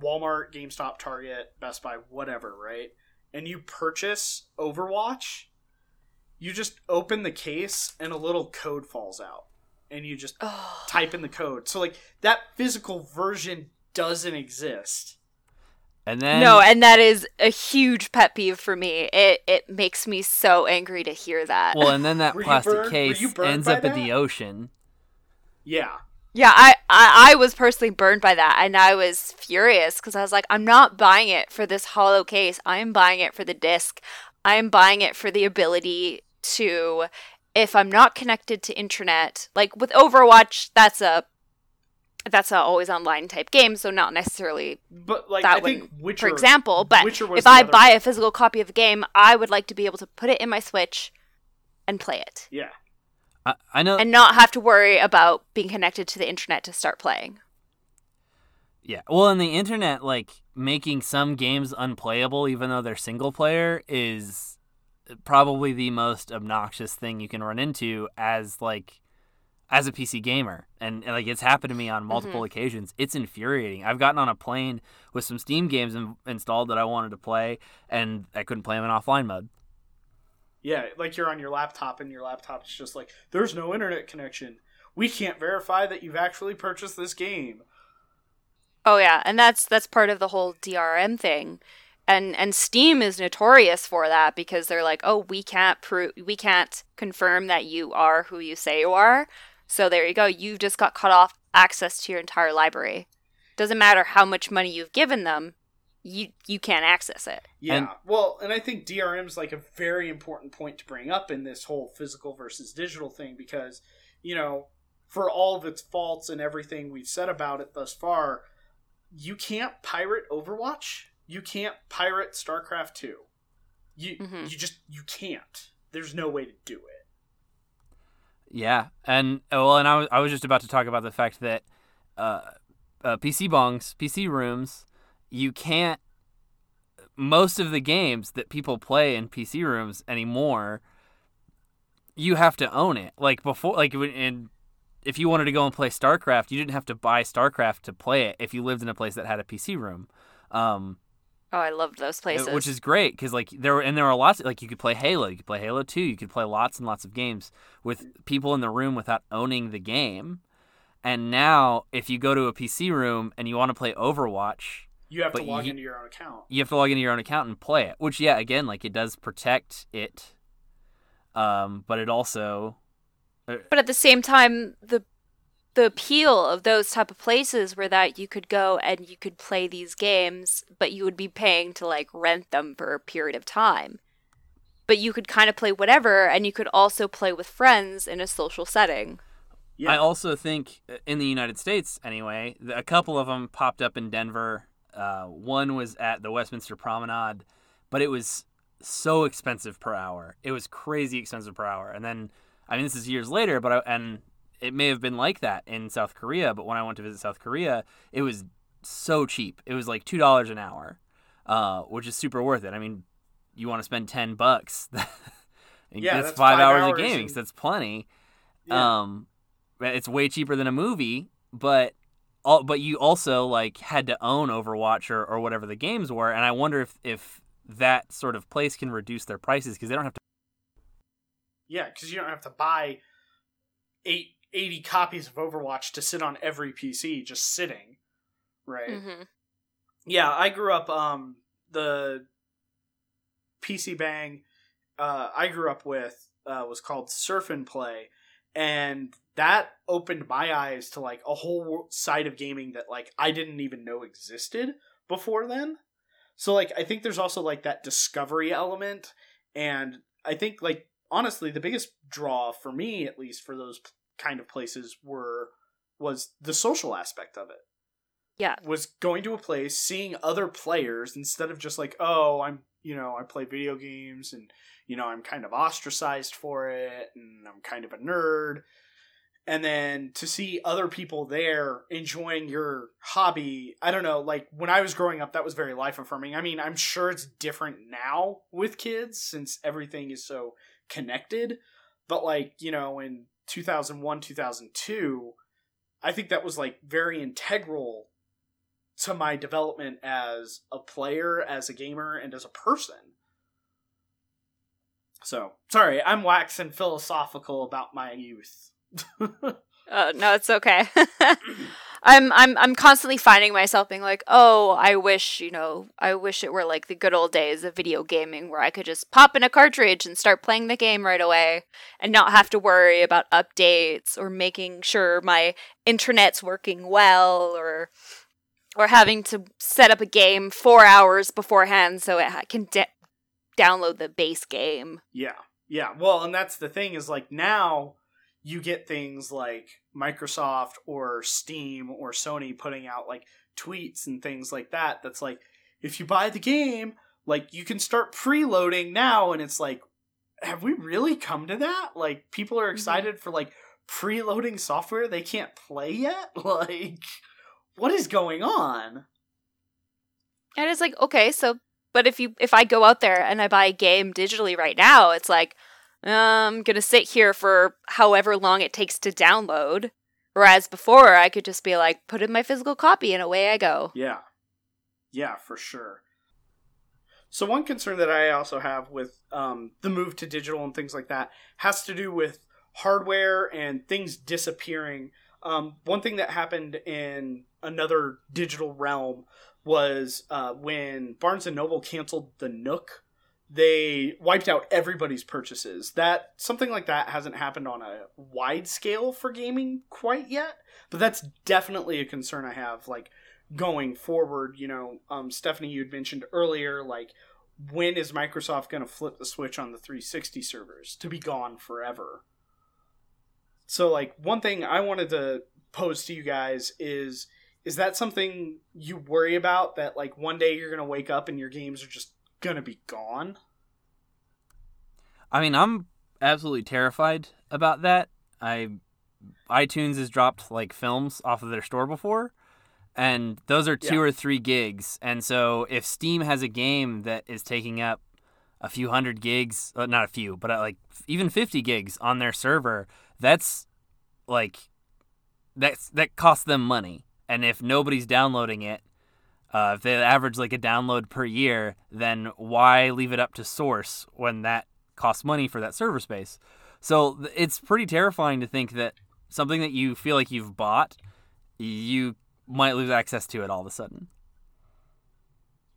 Walmart, GameStop, Target, Best Buy, whatever, right? And you purchase Overwatch, you just open the case and a little code falls out. And you just Oh, type in the code. So like that physical version doesn't exist. And then no, and that is a huge pet peeve for me. It it makes me so angry to hear that. well, and then that plastic burned- case ends by up in the ocean. Yeah. Yeah, I, I, I was personally burned by that, and I was furious because I was like, I'm not buying it for this hollow case. I'm buying it for the disc. I'm buying it for the ability to, if I'm not connected to internet, like with Overwatch, that's a that's a always online type game, so not necessarily But like that I one, think Witcher for example. But if I buy a physical copy of a game, I would like to be able to put it in my Switch and play it, Yeah. I, I know. and not have to worry about being connected to the internet to start playing. Yeah. Well, and the internet, like making some games unplayable, even though they're single player, is probably the most obnoxious thing you can run into as like as a PC gamer. And, and, like it's happened to me on multiple mm-hmm. occasions. It's infuriating. I've gotten on a plane with some Steam games in, installed that I wanted to play, and I couldn't play them in offline mode. Yeah, like you're on your laptop and your laptop's just like there's no internet connection. We can't verify that you've actually purchased this game. Oh yeah, and that's that's part of the whole DRM thing. And and Steam is notorious for that because they're like, "Oh, we can't prove we can't confirm that you are who you say you are." So there you go. You've just got cut off access to your entire library. Doesn't matter how much money you've given them, you you can't access it. Yeah. And- well, and I think DRM is like a very important point to bring up in this whole physical versus digital thing because, you know, for all of its faults and everything we've said about it thus far, you can't pirate Overwatch. You can't pirate StarCraft 2. You Mhm. you just you can't. There's no way to do it. Yeah, and uh, well, and I was I was just about to talk about the fact that uh, uh, PC bangs, PC rooms, you can't. Most of the games that people play in PC rooms anymore, you have to own it. Like before, like if you wanted to go and play StarCraft, you didn't have to buy StarCraft to play it if you lived in a place that had a PC room. Um, Oh, I loved those places. Uh, which is great because like there were and there were lots like you could play Halo, you could play Halo Two, you could play lots and lots of games with people in the room without owning the game. And now, if you go to a PC room and you want to play Overwatch, You have to log you- into your own account. you have to log into your own account and play it. Which, yeah, again, like it does protect it, um, but it also But at the same time, the the appeal of those type of places were that you could go and you could play these games, but you would be paying to like rent them for a period of time. But you could kind of play whatever, and you could also play with friends in a social setting. Yeah. I also think uh, in the United States, anyway, a couple of them popped up in Denver. Uh, one was at the Westminster Promenade, but it was so expensive per hour. It was crazy expensive per hour. And then, I mean, this is years later, but I, and it may have been like that in South Korea. But when I went to visit South Korea, it was so cheap. It was like two dollars an hour, uh, which is super worth it. I mean, you want to spend ten bucks. Yeah, that's, that's five, five hours, hours of gaming. and- So that's plenty. Yeah. Um, it's way cheaper than a movie, but all, but you also like had to own Overwatch or, or whatever the games were, and I wonder if if that sort of place can reduce their prices because they don't have to. Yeah, because you don't have to buy eight, 80 copies of Overwatch to sit on every PC just sitting. Right. Mm-hmm. Yeah, I grew up um the PC Bang uh I grew up with uh was called Surf and Play and that opened my eyes to like a whole side of gaming that like I didn't even know existed before then. So like I think there's also like that discovery element and I think like honestly the biggest draw for me at least for those kind of places were was the social aspect of it Yeah. was going to a place, seeing other players instead of just like, oh, I'm, you know, I play video games and, you know, I'm kind of ostracized for it and I'm kind of a nerd. And then to see other people there enjoying your hobby, I don't know, like when I was growing up, that was very life affirming. I mean, I'm sure it's different now with kids since everything is so connected. But like, you know, in 2001, 2002, I think that was like very integral to my development as a player, as a gamer, and as a person. So, sorry, I'm waxing philosophical about my youth. Uh, no, it's okay. I'm I'm I'm constantly finding myself being like, oh, I wish you know, I wish it were like the good old days of video gaming where I could just pop in a cartridge and start playing the game right away and not have to worry about updates or making sure my internet's working well or or having to set up a game four hours beforehand so it can da- download the base game. Yeah. Yeah. Well, and that's the thing is like now you get things like Microsoft or Steam or Sony putting out like tweets and things like that. That's like, if you buy the game, like you can start preloading now. And it's like, have we really come to that? Like people are mm-hmm. excited for like preloading software they can't play yet? Like, what is going on? And it's like, okay, so but if you if I go out there and I buy a game digitally right now, it's like I'm gonna sit here for however long it takes to download. Whereas before, I could just be like, put in my physical copy and away I go. Yeah. Yeah, for sure. So one concern that I also have with um, the move to digital and things like that has to do with hardware and things disappearing. Um, one thing that happened in another digital realm was uh, when Barnes and Noble canceled the Nook. They wiped out everybody's purchases. That something like that hasn't happened on a wide scale for gaming quite yet, but that's definitely a concern I have. Like going forward, you know, um, Stephanie, you had mentioned earlier, like when is Microsoft going to flip the switch on the 360 servers to be gone forever? So, like, one thing I wanted to pose to you guys is is that something you worry about that like one day you're going to wake up and your games are just to be gone? I mean, I'm absolutely terrified about that. I iTunes has dropped like films off of their store before, and those are two Yeah. or three gigs. And so if Steam has a game that is taking up a few hundred gigs, uh, not a few, but uh, like even 50 gigs on their server, that's like that's that costs them money. And if nobody's downloading it, Uh, if they average like a download per year, then why leave it up to source when that costs money for that server space? So it's pretty terrifying to think that something that you feel like you've bought, you might lose access to it all of a sudden.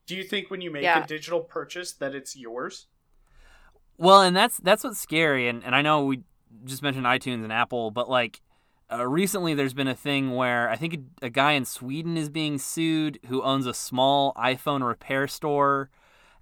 Do you think when you make Yeah. a digital purchase that it's yours? Well, and that's that's what's scary. And, and I know we just mentioned iTunes and Apple, but like uh, recently there's been a thing where I think a, a guy in Sweden is being sued who owns a small iPhone repair store,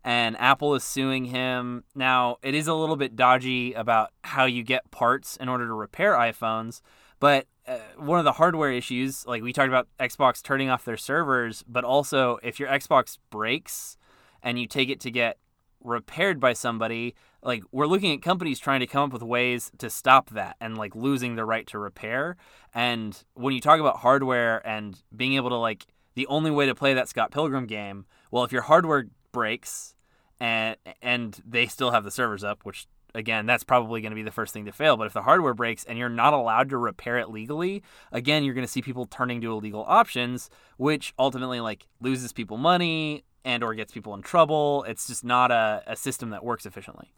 and Apple is suing him. Now it is a little bit dodgy about how you get parts in order to repair iPhones, but uh, one of the hardware issues, like we talked about Xbox turning off their servers, but also if your Xbox breaks and you take it to get repaired by somebody, like we're looking at companies trying to come up with ways to stop that and like losing the right to repair. And when you talk about hardware and being able to like the only way to play that Scott Pilgrim game, well, if your hardware breaks and and they still have the servers up, which again, that's probably going to be the first thing to fail. But if the hardware breaks and you're not allowed to repair it legally, again, you're going to see people turning to illegal options, which ultimately like loses people money and or gets people in trouble. It's just not a, a system that works efficiently.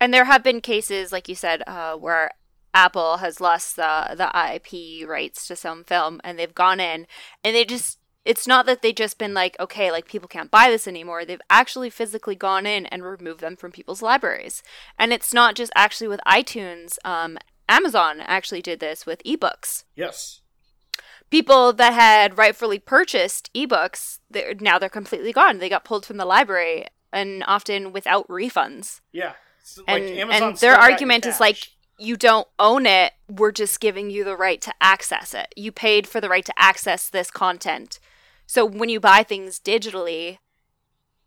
And there have been cases, like you said, uh, where Apple has lost the the IP rights to some film, and they've gone in, and they just. It's not that they've just been like, okay, like people can't buy this anymore. They've actually physically gone in and removed them from people's libraries. And it's not just actually with iTunes. Um, Amazon actually did this with ebooks. Yes. People that had rightfully purchased ebooks, they're, now they're completely gone. They got pulled from the library, and often without refunds Yeah. It's like and Amazon and their argument is like you don't own it we're just giving you the right to access it. You paid for the right to access this content. So when you buy things digitally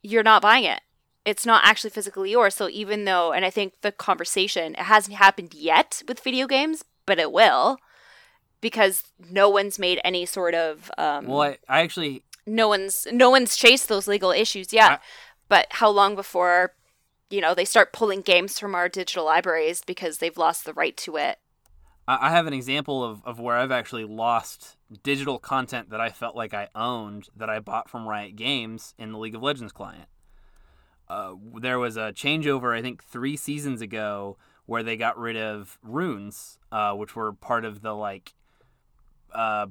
you're not buying it. It's not actually physically yours. So even though and i think the conversation it hasn't happened yet with video games but it will because no one's made any sort of um, Well, I, I actually no one's no one's chased those legal issues yet. I- but how long before you know they start pulling games from our digital libraries because they've lost the right to it? I I have an example of, of where I've actually lost digital content that I felt like I owned that I bought from Riot Games in the League of Legends client. Uh, there was a changeover, I think, three seasons ago where they got rid of runes, uh, which were part of the like uh,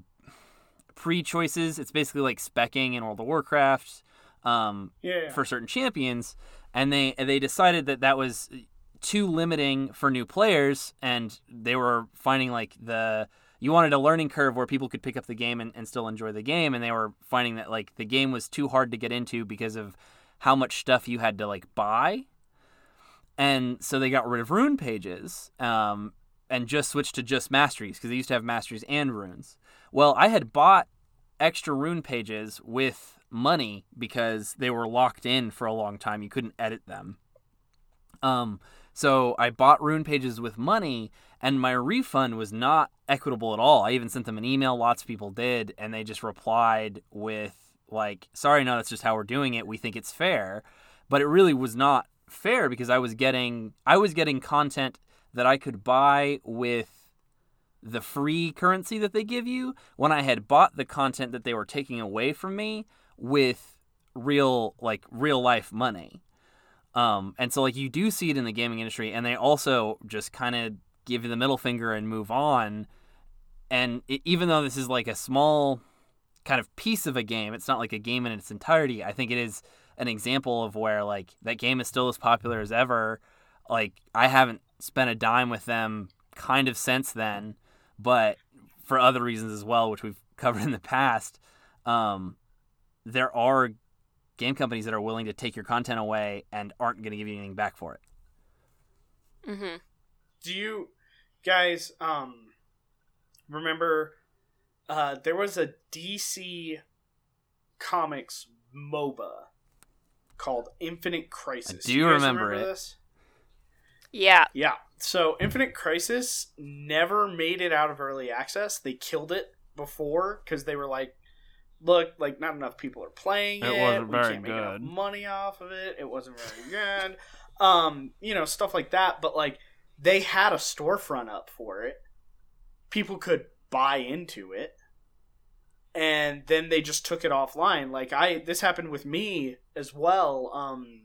pre choices. It's basically like specking in World of Warcraft um, Yeah. for certain champions, and they they decided that that was too limiting for new players, and they were finding like the you wanted a learning curve where people could pick up the game and, and still enjoy the game, and they were finding that like the game was too hard to get into because of how much stuff you had to like buy, and so they got rid of rune pages. Um, and just switched to just masteries because they used to have masteries and runes. Well, I had bought extra rune pages with money because they were locked in for a long time. You couldn't edit them. Um, so I bought rune pages with money, and my refund was not equitable at all. I even sent them an email. Lots of people did, and they just replied with like, "Sorry, no, that's just how we're doing it. We think it's fair," but it really was not fair because I was getting I was getting content that I could buy with the free currency that they give you when I had bought the content that they were taking away from me with real like real life money. Um, and so like you do see it in the gaming industry, and they also just kind of give you the middle finger and move on. And it, even though this is like a small kind of piece of a game, it's not like a game in its entirety. I think it is an example of where like that game is still as popular as ever. Like I haven't spent a dime with them kind of since then, but for other reasons as well, which we've covered in the past. Um, there are game companies that are willing to take your content away and aren't going to give you anything back for it. Mm-hmm. Do you guys um remember uh there was a DC Comics MOBA called Infinite Crisis. do You guys remember it. this? Yeah. Yeah. So Infinite Crisis never made it out of early access. They killed it before because they were like, "Look, like not enough people are playing it. It wasn't we very can't make enough good." money off of it. It wasn't very good. Um, you know, stuff like that. But like, they had a storefront up for it. People could buy into it. and then they just took it offline. Like I, this happened with me as well. Um,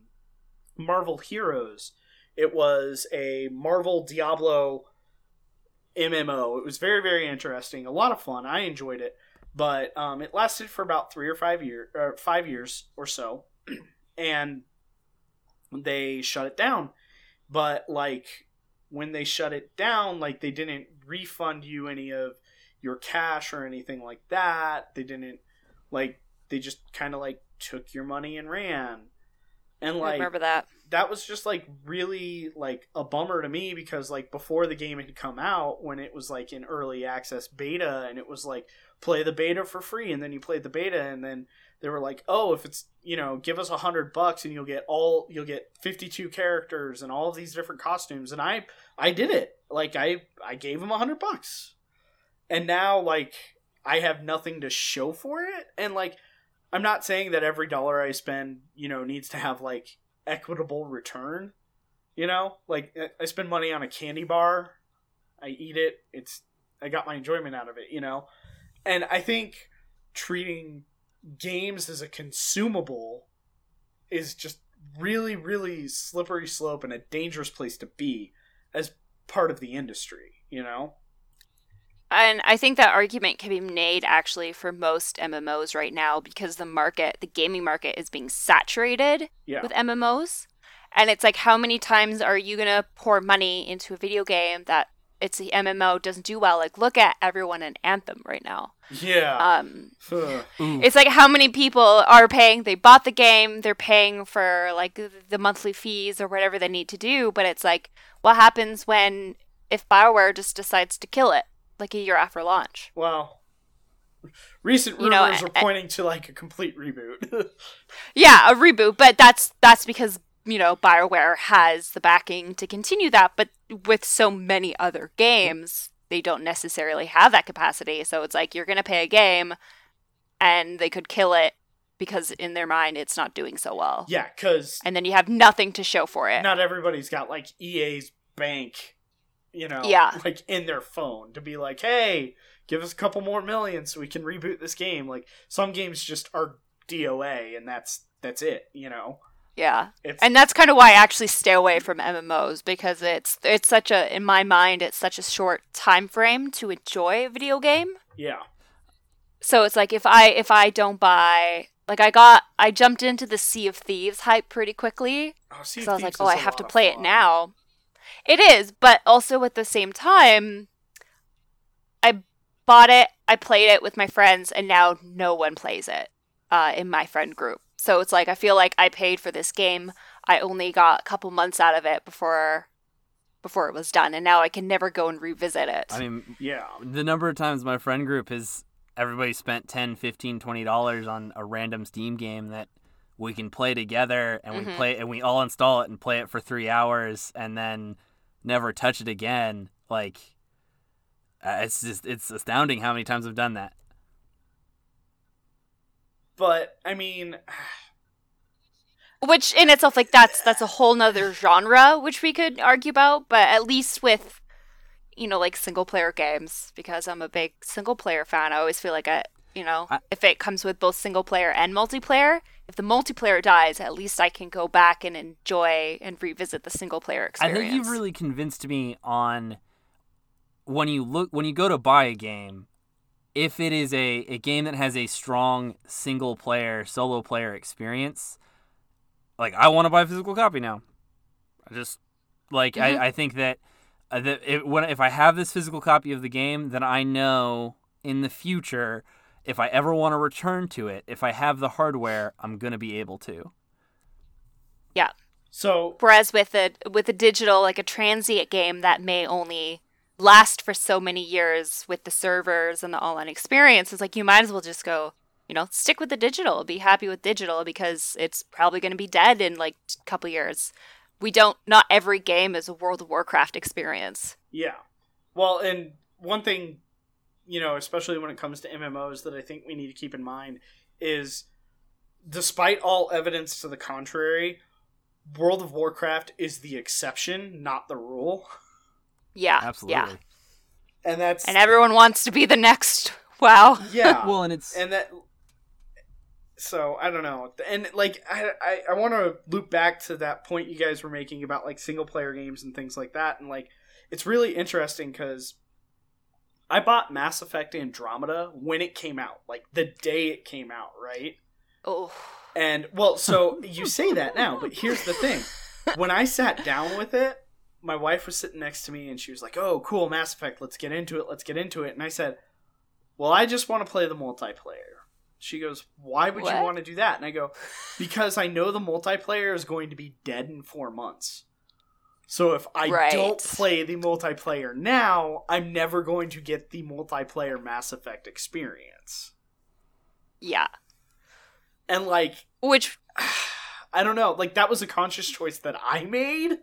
Marvel Heroes. It was a Marvel Diablo MMO. It was very very interesting, a lot of fun. I enjoyed it, but um, it lasted for about three or five years, or five years or so, and they shut it down. But like when they shut it down, like they didn't refund you any of your cash or anything like that. They didn't like they just kind of like took your money and ran. And I like remember that. that was just like really like a bummer to me because like before the game had come out when it was like in early access beta and it was like play the beta for free and then you played the beta and then they were like oh if it's you know give us a hundred bucks and you'll get all you'll get 52 characters and all of these different costumes. And i i did it. Like i i gave them a hundred bucks. And now like i have nothing to show for it. And like i'm not saying that every dollar i spend you know needs to have like equitable return you know? Like I- i spend money on a candy bar. I eat it. It's i got my enjoyment out of it you know and i think treating games as a consumable is just really really slippery slope and a dangerous place to be as part of the industry you know And I think that argument can be made actually for most MMOs right now because the market, the gaming market, is being saturated yeah with MMOs. And it's like, how many times are you going to pour money into a video game that it's the MMO doesn't do well? Like, look at everyone in Anthem right now. yeah Um, it's like how many people are paying, they bought the game, they're paying for like the monthly fees or whatever they need to do. But it's like, what happens when, if Bioware just decides to kill it like a year after launch? well recent You know, rumors are I- pointing to like a complete reboot Yeah, a reboot, but that's that's because you know BioWare has the backing to continue that. But with so many other games, they don't necessarily have that capacity. So it's like you're gonna pay a game, and they could kill it because in their mind it's not doing so well, yeah because and then you have nothing to show for it. not everybody's got like EA's bank, you know, Yeah. like in their phone to be like, hey, give us a couple more million so we can reboot this game. Like some games just are DOA and that's that's it, you know. Yeah, It's and that's kind of why I actually stay away from MMOs because it's it's such a in my mind it's such a short time frame to enjoy a video game. yeah. so it's like if i if i don't buy like i got i jumped into the sea of thieves hype pretty quickly. Oh, Sea because of i was like oh I have to play it now. It is but also at the same time i bought it i played it with my friends and now no one plays it uh, in my friend group so it's like i feel like i paid for this game i only got a couple months out of it before before it was done and now i can never go and revisit it I mean, Yeah. the number of times my friend group has everybody spent 10 15 20 dollars on a random steam game that we can play together and we Mhm. play and we all install it and play it for three hours and then never touch it again like uh, it's just it's astounding how many times i've done that But I mean, which in itself like that's that's a whole nother genre which we could argue about but at least with you know like single player games because i'm a big single player fan i always feel like I, you know I- if it comes with both single player and multiplayer if the multiplayer dies at least i can go back and enjoy and revisit the single player experience. I experience think you've really convinced me on when you look when you go to buy a game, if it is a, a game that has a strong single player, solo player experience, like I want to buy a physical copy now. I just like Mhm. I, I think that uh, that it, when if I have this physical copy of the game, then I know in the future if I ever want to return to it, if I have the hardware, I'm gonna be able to. yeah so whereas with a with a digital like a transient game that may only last for so many years with the servers and the online experience it's like you might as well just go you know stick with the digital be happy with digital because it's probably going to be dead in like a couple years we don't not every game is a world of warcraft experience Yeah. Well, and one thing, you know, especially when it comes to MMOs that I think we need to keep in mind is despite all evidence to the contrary, World of Warcraft is the exception, not the rule. yeah Absolutely. yeah And that's and everyone wants to be the next Wow. Yeah. well, and it's and that so i don't know and like i i, I want to loop back to that point you guys were making about like single player games and things like that and like it's really interesting because i bought mass effect andromeda when it came out like the day it came out right Oh. and well so you say that now but here's the thing when i sat down with it my wife was sitting next to me and she was like oh cool mass effect let's get into it let's get into it and i said well i just want to play the multiplayer she goes, Why would What? you want to do that? And I go, Because I know the multiplayer is going to be dead in four months. So if I Right. don't play the multiplayer now, I'm never going to get the multiplayer Mass Effect experience. Yeah. And like, Which I don't know, like that was a conscious choice that I made.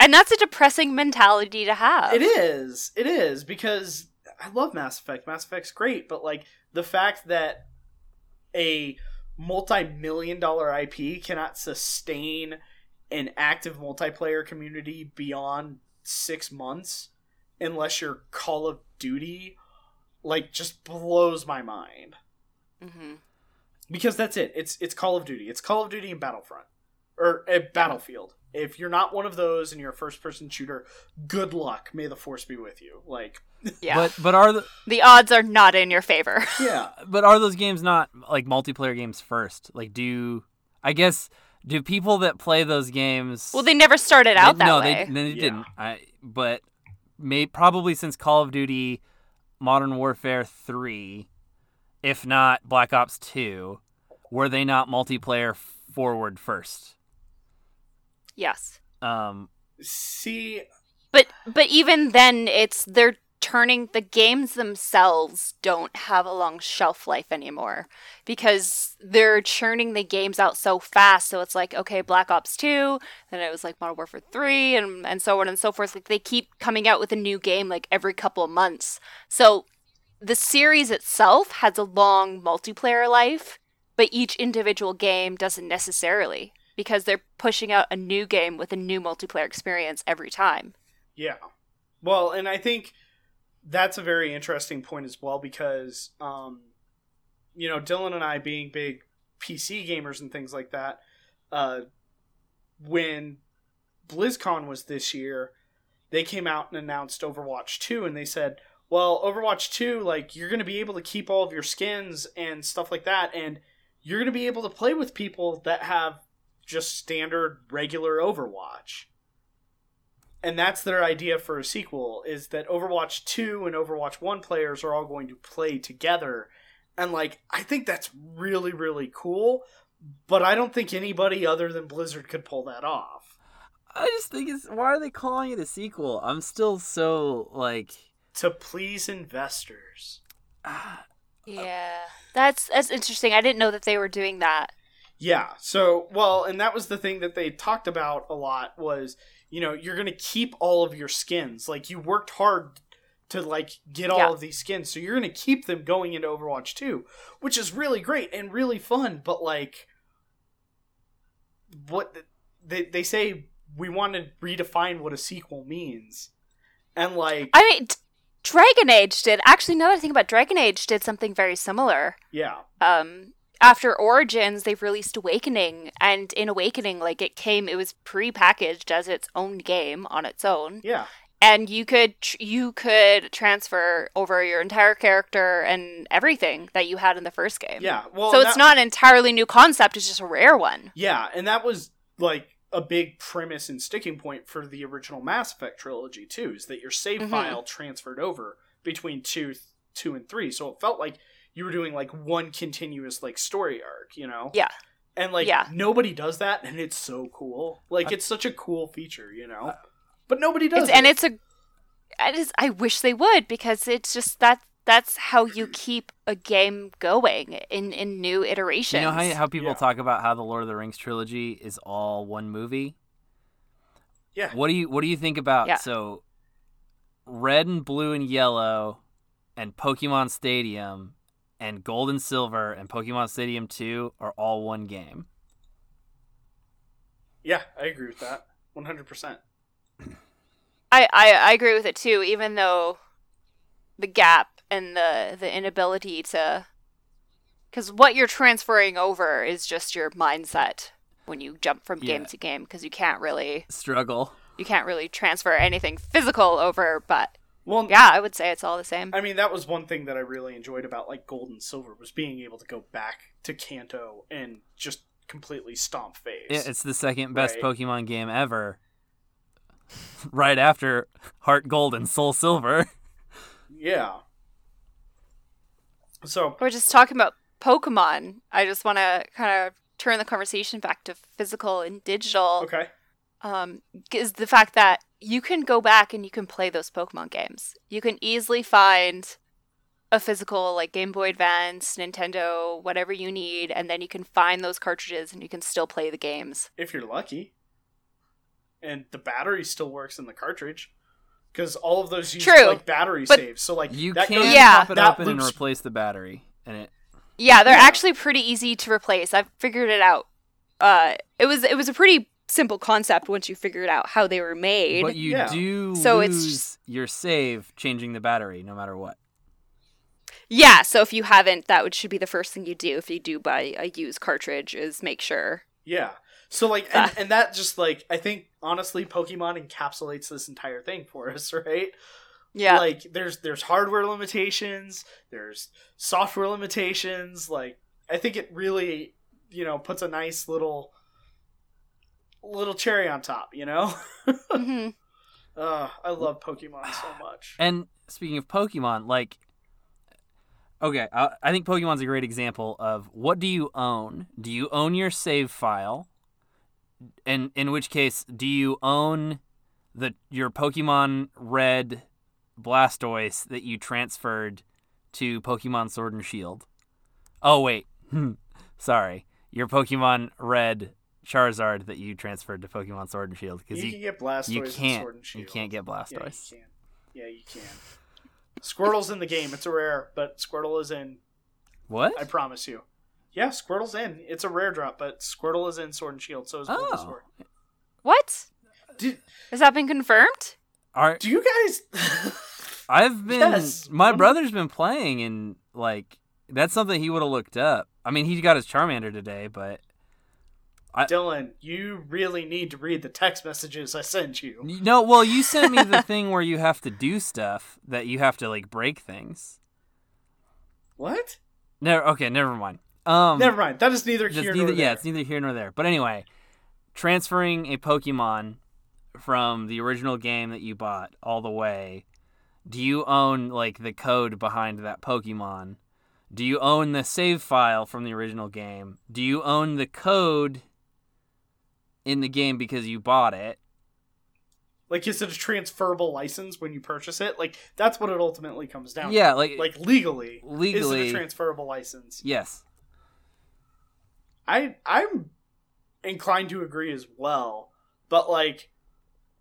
And that's a depressing mentality to have. It is. It is because I love Mass Effect. Mass Effect's great, but like the fact that a multi-million dollar IP cannot sustain an active multiplayer community beyond 6 months unless you're Call of Duty like just blows my mind. hmm Because that's it. It's it's Call of Duty. It's Call of Duty and Battlefront or uh, Battlefield. If you're not one of those and you're a first person shooter, good luck. May the force be with you. Like Yeah. but but are the the odds are not in your favor. yeah. but are those games not like multiplayer games first? Like, do I guess do people that play those games? well, they never started out they, that no, way. they they Yeah. didn't. I but may probably since Call of Duty, Modern Warfare three, if not Black Ops two, were they not multiplayer forward first? Yes. Um, See, But but even then it's they're turning the games themselves don't have a long shelf life anymore because they're churning the games out so fast. So it's like okay black ops 2 then it was like modern warfare 3 and, and so on and so forth. Like they keep coming out with a new game like every couple of months. So the series itself has a long multiplayer life but each individual game doesn't necessarily because they're pushing out a new game with a new multiplayer experience every time yeah. Well, and I think that's a very interesting point as well because, um, you know, Dylan and I being big PC gamers and things like that, uh, when BlizzCon was this year, they came out and announced Overwatch 2 and they said, well, Overwatch 2, like, you're going to be able to keep all of your skins and stuff like that, and you're going to be able to play with people that have just standard, regular Overwatch. And that's their idea for a sequel is that Overwatch 2 and Overwatch 1 players are all going to play together. And like I think that's really really cool, but I don't think anybody other than Blizzard could pull that off. I just think it's why are they calling it a sequel? I'm still so like To please investors. Yeah, that's that's interesting. I didn't know that they were doing that. Yeah. So, well, and that was the thing that they talked about a lot was, you know, you're going to keep all of your skins. Like you worked hard to like get all Yeah. of these skins. So you're going to keep them going into Overwatch 2, which is really great and really fun, but like what they they say we want to redefine what a sequel means. And like I mean, d- Dragon Age did actually. another thing about Dragon Age, did something very similar. yeah. Um, after Origins, they've released Awakening, and in Awakening, like it came, it was pre-packaged as its own game on its own, Yeah. and you could tr- you could transfer over your entire character and everything that you had in the first game. Yeah. Well, so that- it's not an entirely new concept; it's just a rare one. Yeah, and that was like a big premise and sticking point for the original Mass Effect trilogy too, is that your save Mhm. file transferred over between two, two and three, so it felt like you were doing like one continuous like story arc, you know? Yeah. And like Yeah. nobody does that, and it's so cool. Like it's such a cool feature, you know? But nobody does. It's, and it's a it is, I wish they would because it's just that that's how you keep a game going in in new iterations. you know how how people Yeah. talk about how the Lord of the Rings trilogy is all one movie. yeah. What do you what do you think about Yeah. so red and blue and yellow and Pokemon Stadium and gold and silver and Pokemon Stadium 2 are all one game. Yeah, I agree with that. One hundred percent. I, I I agree with it too. Even though the gap and the the inability to because what you're transferring over is just your mindset when you jump from game Yeah. to game because you can't really Struggle. you can't really transfer anything physical over but Well, yeah i would say it's all the same I mean, that was one thing that I really enjoyed about like Gold and Silver was being able to go back to Kanto and just completely stomp face. Yeah, it's the second best Right. Pokemon game ever. right after Heart Gold and Soul Silver. yeah. So we're just talking about pokemon i just want to kind of turn the conversation back to physical and digital okay, um, is the fact that you can go back and you can play those Pokemon games. You can easily find a physical, like Game Boy Advance, Nintendo, whatever you need, and then you can find those cartridges and you can still play the games. if you're lucky, and the battery still works in the cartridge, because all of those use True, like battery but- saves. So like You that can goes- Yeah. pop it that open and replace the battery, and it Yeah, they're Yeah. actually pretty easy to replace. I've figured it out. Uh, it was it was a pretty simple concept once you figured out how they were made. but you Yeah. do So it's just- your save changing the battery no matter what. yeah, so if you haven't, that would should be the first thing you do if you do buy a used cartridge is make sure. Yeah. So like, and, and that just like I think honestly, Pokemon encapsulates this entire thing for us, right? Yeah. Like there's there's hardware limitations, there's software limitations. Like I think it really you know puts a nice little little cherry on top. You know. hmm uh, I love Pokemon so much. And speaking of Pokemon, like, okay, I, I think Pokemon's a great example of what do you own? Do you own your save file? And in which case, do you own the your Pokemon Red Blastoise that you transferred to Pokemon Sword and Shield? Oh wait, sorry, your Pokemon Red Charizard that you transferred to Pokemon Sword and Shield because You, you can get Blastoise you can't Sword and Shield. you can't get Yeah, Blastoise. you can. Yeah, you can. Squirtle's in the game. It's a rare, but Squirtle is in. What? I promise you. Yeah, Squirtle's in. It's a rare drop, but Squirtle is in Sword and Shield. So is Oh. Bulbasaur. What? Did, Has that been confirmed? Are do you guys? I've been Yes. my brother's been playing and like that's something he would have looked up. I mean, he got his Charmander today, but Dylan, you really need to read the text messages I send you. no. Well, you sent me the thing where you have to do stuff that you have to like break things. What? Never. Okay, never mind. Um, Never mind. That is neither here neither, nor there. yeah, it's neither here nor there. But anyway, transferring a Pokemon from the original game that you bought all the way, do you own like the code behind that Pokemon? Do you own the save file from the original game? Do you own the code in the game because you bought it? Like, is it a transferable license when you purchase it? Like, that's what it ultimately comes down Yeah, to. like, Like, legally. legally, Is it a transferable license? yes. I I'm inclined to agree as well. But like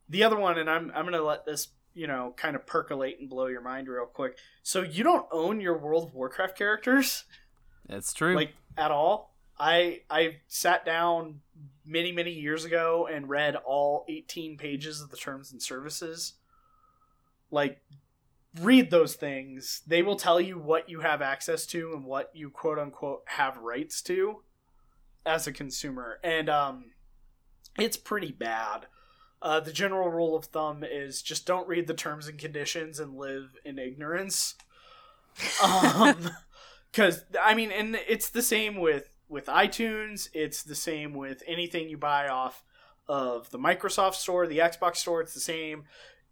the other one, and I'm I'm gonna let this you know kind of percolate and blow your mind real quick. So you don't own your World of Warcraft characters That's true. like at all. I I sat down many many years ago and read all 18 pages of the terms and services. Like read those things. They will tell you what you have access to and what you quote unquote have rights to as a consumer. And um it's pretty bad. Uh, the general rule of thumb is just don't read the terms and conditions and live in ignorance. Um, because I mean, and it's the same with with iTunes. It's the same with anything you buy off of the Microsoft Store, the Xbox Store. It's the same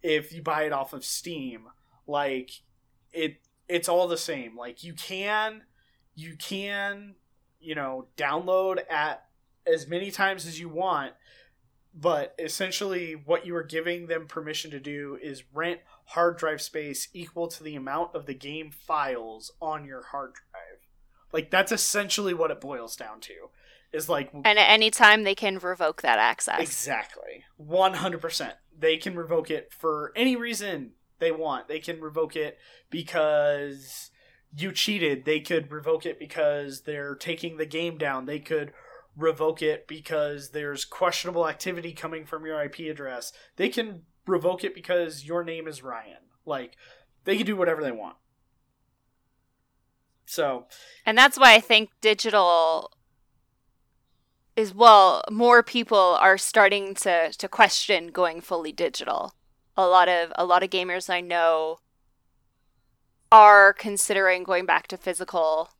if you buy it off of Steam. Like it, it's all the same. Like you can, you can, you know, download at as many times as you want. But essentially, what you are giving them permission to do is rent hard drive space equal to the amount of the game files on your hard drive. Like that's essentially what it boils down to. Is like And at any time they can revoke that access. exactly 100%. They can revoke it for any reason they want. They can revoke it because you cheated. They could revoke it because they're taking the game down. They could revoke it because there's questionable activity coming from your IP address. They can revoke it because your name is Ryan. Like they can do whatever they want. So, And that's why I think digital is well, more people are starting to to question going fully digital. A lot of a lot of gamers I know are considering going back to physical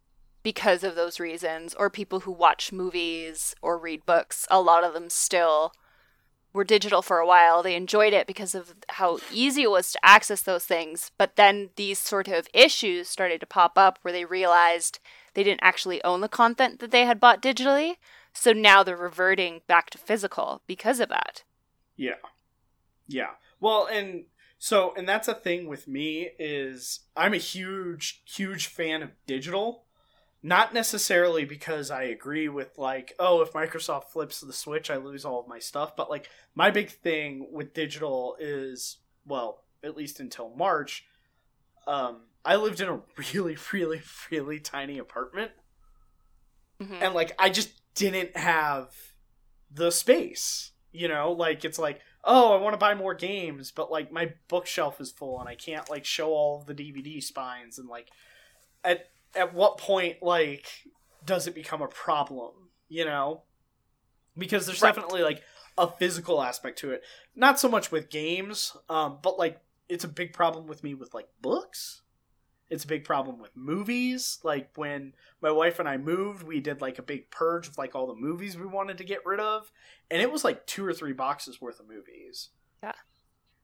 because of those reasons or people who watch movies or read books. A lot of them still were digital for a while. They enjoyed it because of how easy it was to access those things. But then these sort of issues started to pop up where they realized they didn't actually own the content that they had bought digitally. So now they're reverting back to physical because of that. Yeah. Yeah. Well, and so and that's a thing with me is I'm a huge huge fan of digital. Not necessarily because I agree with like, oh, if Microsoft flips the switch, I lose all of my stuff, but like my big thing with digital is well, at least until March, um I lived in a really really really tiny apartment Mhm. and like I just didn't have the space. You know, like it's like, oh, I want to buy more games, but like my bookshelf is full and I can't like show all of the DVD spines and like at at what point like does it become a problem, you know? Because there's Right. definitely like a physical aspect to it. Not so much with games, um, but like it's a big problem with me with like books. It's a big problem with movies. Like when my wife and I moved, we did like a big purge of like all the movies we wanted to get rid of, and it was like two or three boxes worth of movies.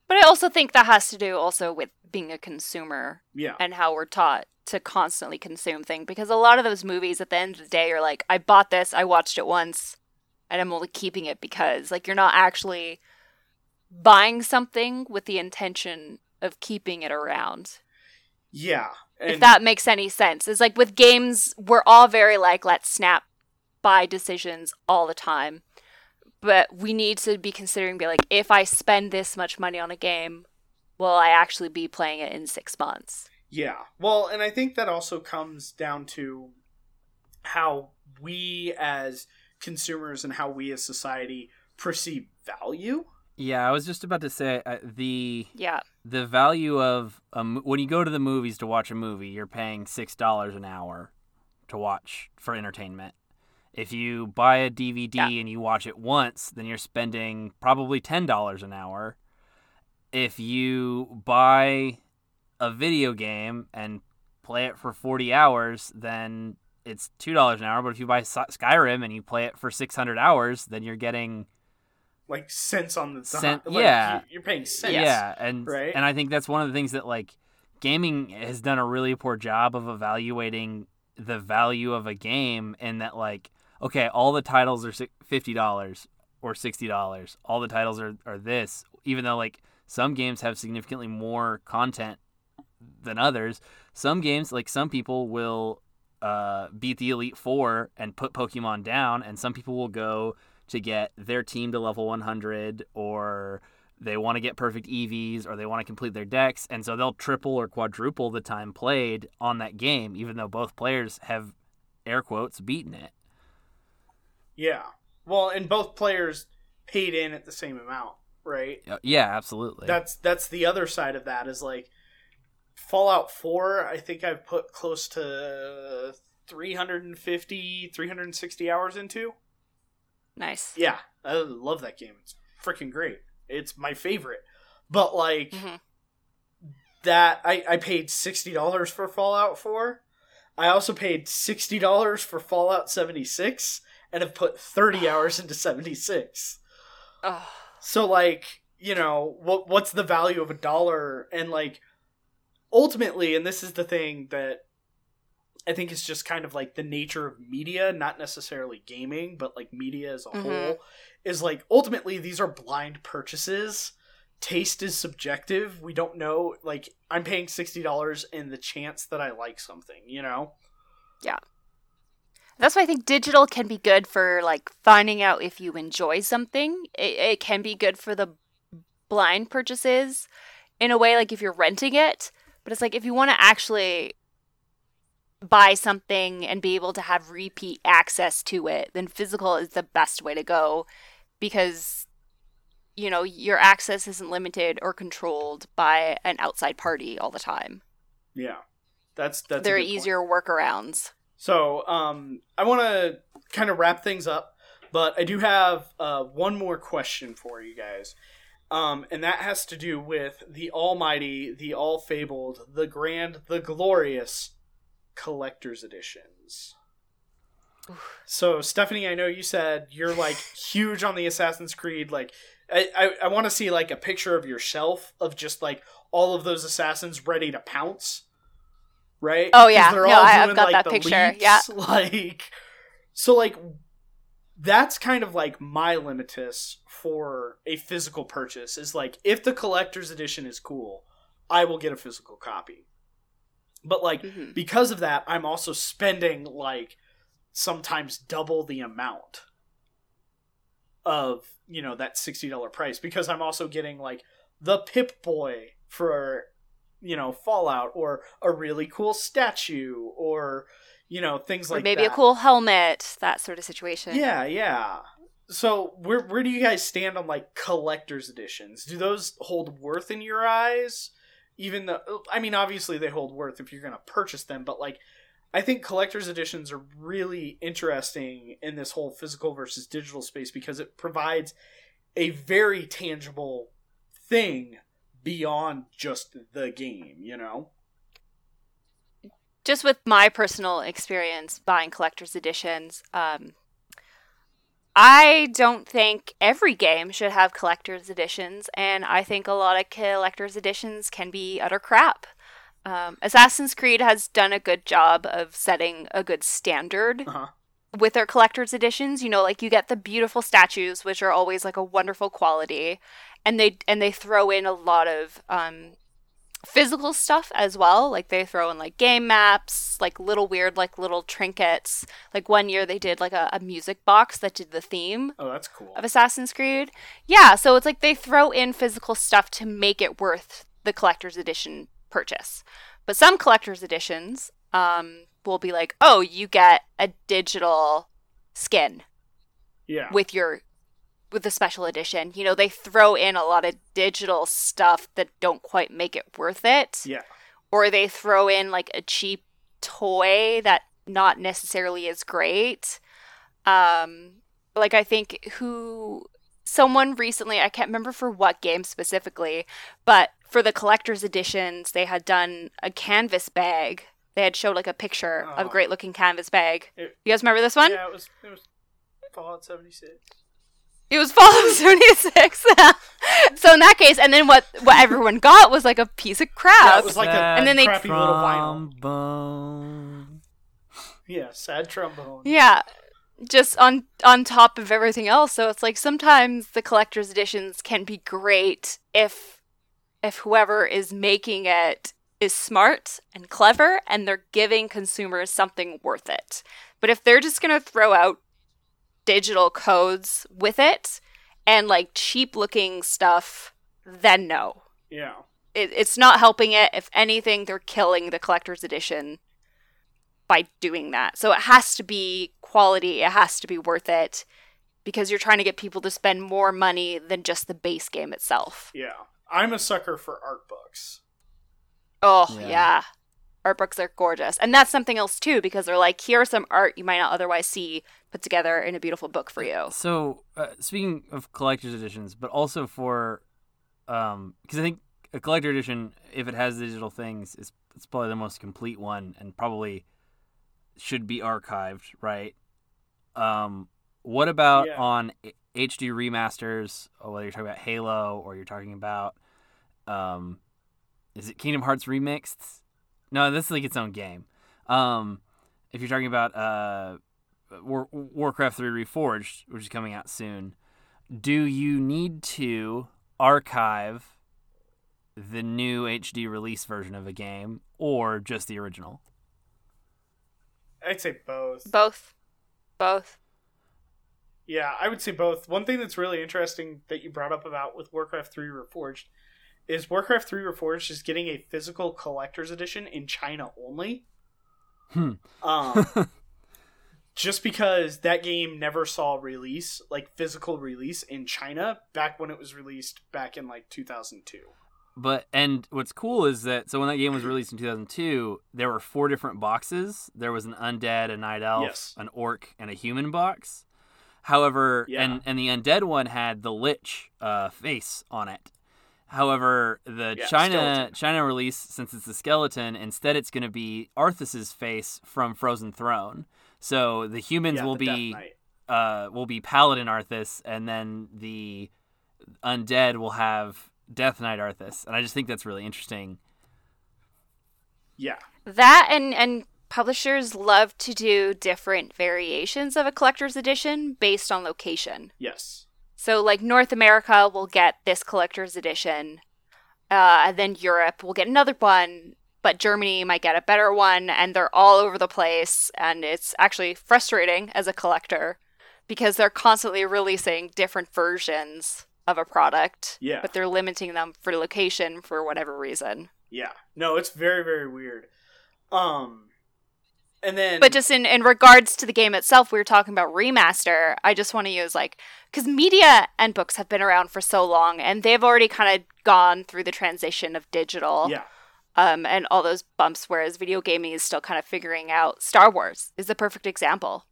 But I also think that has to do also with being a consumer Yeah, and how we're taught to constantly consume things because a lot of those movies at the end of the day are like I bought this, I watched it once, and I'm only keeping it because like you're not actually buying something with the intention of keeping it around. yeah. if that makes any sense. It's like with games, we're all very like, let's snap buy decisions all the time. But we need to be considering be like, if I spend this much money on a game, will I actually be playing it in six months? Yeah. Well, and I think that also comes down to how we as consumers and how we as society perceive value. Yeah, I was just about to say uh, the Yeah. the value of a, mo- when you go to the movies to watch a movie, you're paying six dollars an hour to watch for entertainment. If you buy a DVD Yeah. and you watch it once, then you're spending probably ten dollars an hour. If you buy a video game and play it for forty hours, then it's two dollars an hour. But if you buy Skyrim and you play it for six hundred hours, then you're getting Like cents on the. Cent- Like, yeah. you- You're paying cents. Yeah, and Right? and I think that's one of the things that like gaming has done a really poor job of evaluating the value of a game and that like okay, all the titles are $50 or $60. All the titles are are this even though like some games have significantly more content than others. Some games like some people will uh, beat the Elite 4 and put Pokemon down and some people will go to get their team to level 100 or they want to get perfect EVs or they want to complete their decks and so they'll triple or quadruple the time played on that game even though both players have air quotes beaten it. Yeah. Well, and both players paid in at the same amount, right? Yeah, absolutely. That's that's the other side of that is like Fallout 4, I think I've put close to 350 360 hours into. Nice. Yeah, I love that game. It's freaking great. It's my favorite. But like Mhm. that I I paid $60 for Fallout 4. I also paid $60 for Fallout 76 and have put 30 hours into 76. Oh, So like, you know, what what's the value of a dollar and like ultimately and this is the thing that I think is just kind of like the nature of media, not necessarily gaming, but like media as a Mhm. whole is like ultimately these are blind purchases. Taste is subjective. We don't know like I'm paying $60 in the chance that I like something, you know? That's why I think digital can be good for like finding out if you enjoy something. It, it can be good for the blind purchases in a way, like if you're renting it. But it's like if you want to actually buy something and be able to have repeat access to it, then physical is the best way to go because you know your access isn't limited or controlled by an outside party all the time. Yeah. That's that's there are good point. easier workarounds. So, um, I want to kind of wrap things up, but I do have uh, one more question for you guys. Um, and that has to do with the almighty, the all fabled, the grand, the glorious collector's editions. So, Stephanie, I know you said you're like huge on the Assassin's Creed. Like, I, I, I want to see like a picture of your shelf of just like all of those assassins ready to pounce. Right? Oh yeah. they're No, I've doing, got like, that picture. leaps, Yeah. Like, so like that's kind of like my limitus for a physical purchase is like if the collector's edition is cool, I will get a physical copy. But like Mhm. because of that, I'm also spending like sometimes double the amount of, you know, that $60 price because I'm also getting like the Pip Boy for you know, Fallout or a really cool statue or you know, things or like maybe that. a cool helmet, that sort of situation. Yeah, yeah. So where where do you guys stand on like collector's editions? Do those hold worth in your eyes? Even though I mean obviously they hold worth if you're gonna purchase them, but like I think collector's editions are really interesting in this whole physical versus digital space because it provides a very tangible thing beyond just the game, you know? just with my personal experience buying collector's editions, um, I don't think every game should have collector's editions, and I think a lot of collector's editions can be utter crap. Um, Assassin's Creed has done a good job of setting a good standard Uh-huh. with their collector's editions. You know, like you get the beautiful statues, which are always like a wonderful quality, and they and they throw in a lot of um, physical stuff as well. Like they throw in like game maps, like little weird like little trinkets. Like one year they did like a, a music box that did the theme Oh, that's cool. of Assassin's Creed. Yeah, so it's like they throw in physical stuff to make it worth the collector's edition purchase. But some collector's editions um, will be like, oh, you get a digital skin Yeah. with your with the special edition. You know, they throw in a lot of digital stuff that don't quite make it worth it yeah. or they throw in like a cheap toy that not necessarily is great. Um, like I think who someone recently, I can't remember for what game specifically, but for the collector's editions, they had done a canvas bag. They had showed like a picture of Oh. a great looking canvas bag. It- you guys remember this one? Yeah, it was it was Fallout 76. It was Fallout 76. so in that case, and then what what everyone got was like a piece of crap. Yeah, it was like a And then they- crappy little vinyl. Trombone. Yeah, sad trombone. Yeah, just on on top of everything else. So it's like sometimes the collector's editions can be great if if whoever is making it is smart and clever and they're giving consumers something worth it. But if they're just going to throw out digital codes with it and like cheap looking stuff, then no. Yeah. It, it's not helping it. If anything, they're killing the collector's edition by doing that. So it has to be quality, it has to be worth it because you're trying to get people to spend more money than just the base game itself. Yeah. I'm a sucker for art books. Oh, Yeah. yeah. Art books are gorgeous. And that's something else too because they're like here's some art you might not otherwise see put together in a beautiful book for you. So, uh, speaking of collector's editions, but also for, um, because I think a collector edition, if it has digital things, is it's probably the most complete one and probably should be archived, right? Um, what about Yeah. on HD remasters, or whether you're talking about Halo or you're talking about, um, is it Kingdom Hearts remixed? No, this is like its own game. Um, if you're talking about uh, War- Warcraft 3 Reforged, which is coming out soon, do you need to archive the new HD release version of a game or just the original? I'd say both. Both. Both. Yeah, I would say both. One thing that's really interesting that you brought up about with Warcraft 3 Reforged is Warcraft 3 Reforged is getting a physical collector's edition in China only. Hmm. Um, just because that game never saw release, like physical release in China back when it was released back in like 2002. But and what's cool is that so when that game was released in 2002, there were four different boxes. There was an undead, a night elf, Yes. an orc, and a human box. However, Yeah. and and the undead one had the lich uh, face on it. However, the Yeah, China skeleton. China release, since it's a skeleton, instead it's going to be Arthas's face from Frozen Throne. So the humans Yeah, will the be uh, will be Paladin Arthas, and then the undead will have Death Knight Arthas, and I just think that's really interesting. Yeah. That and and publishers love to do different variations of a collector's edition based on location. Yes. So like North America will get this collector's edition, uh, and then Europe will get another one, but Germany might get a better one, and they're all over the place, and it's actually frustrating as a collector because they're constantly releasing different versions of a product, Yeah. but they're limiting them for location for whatever reason. Yeah. No, it's very very weird. Um and then But just in, in regards to the game itself, we were talking about remaster. I just want to use like because media and books have been around for so long, and they've already kind of gone through the transition of digital, yeah. Um, and all those bumps. Whereas video gaming is still kind of figuring out. Star Wars is the perfect example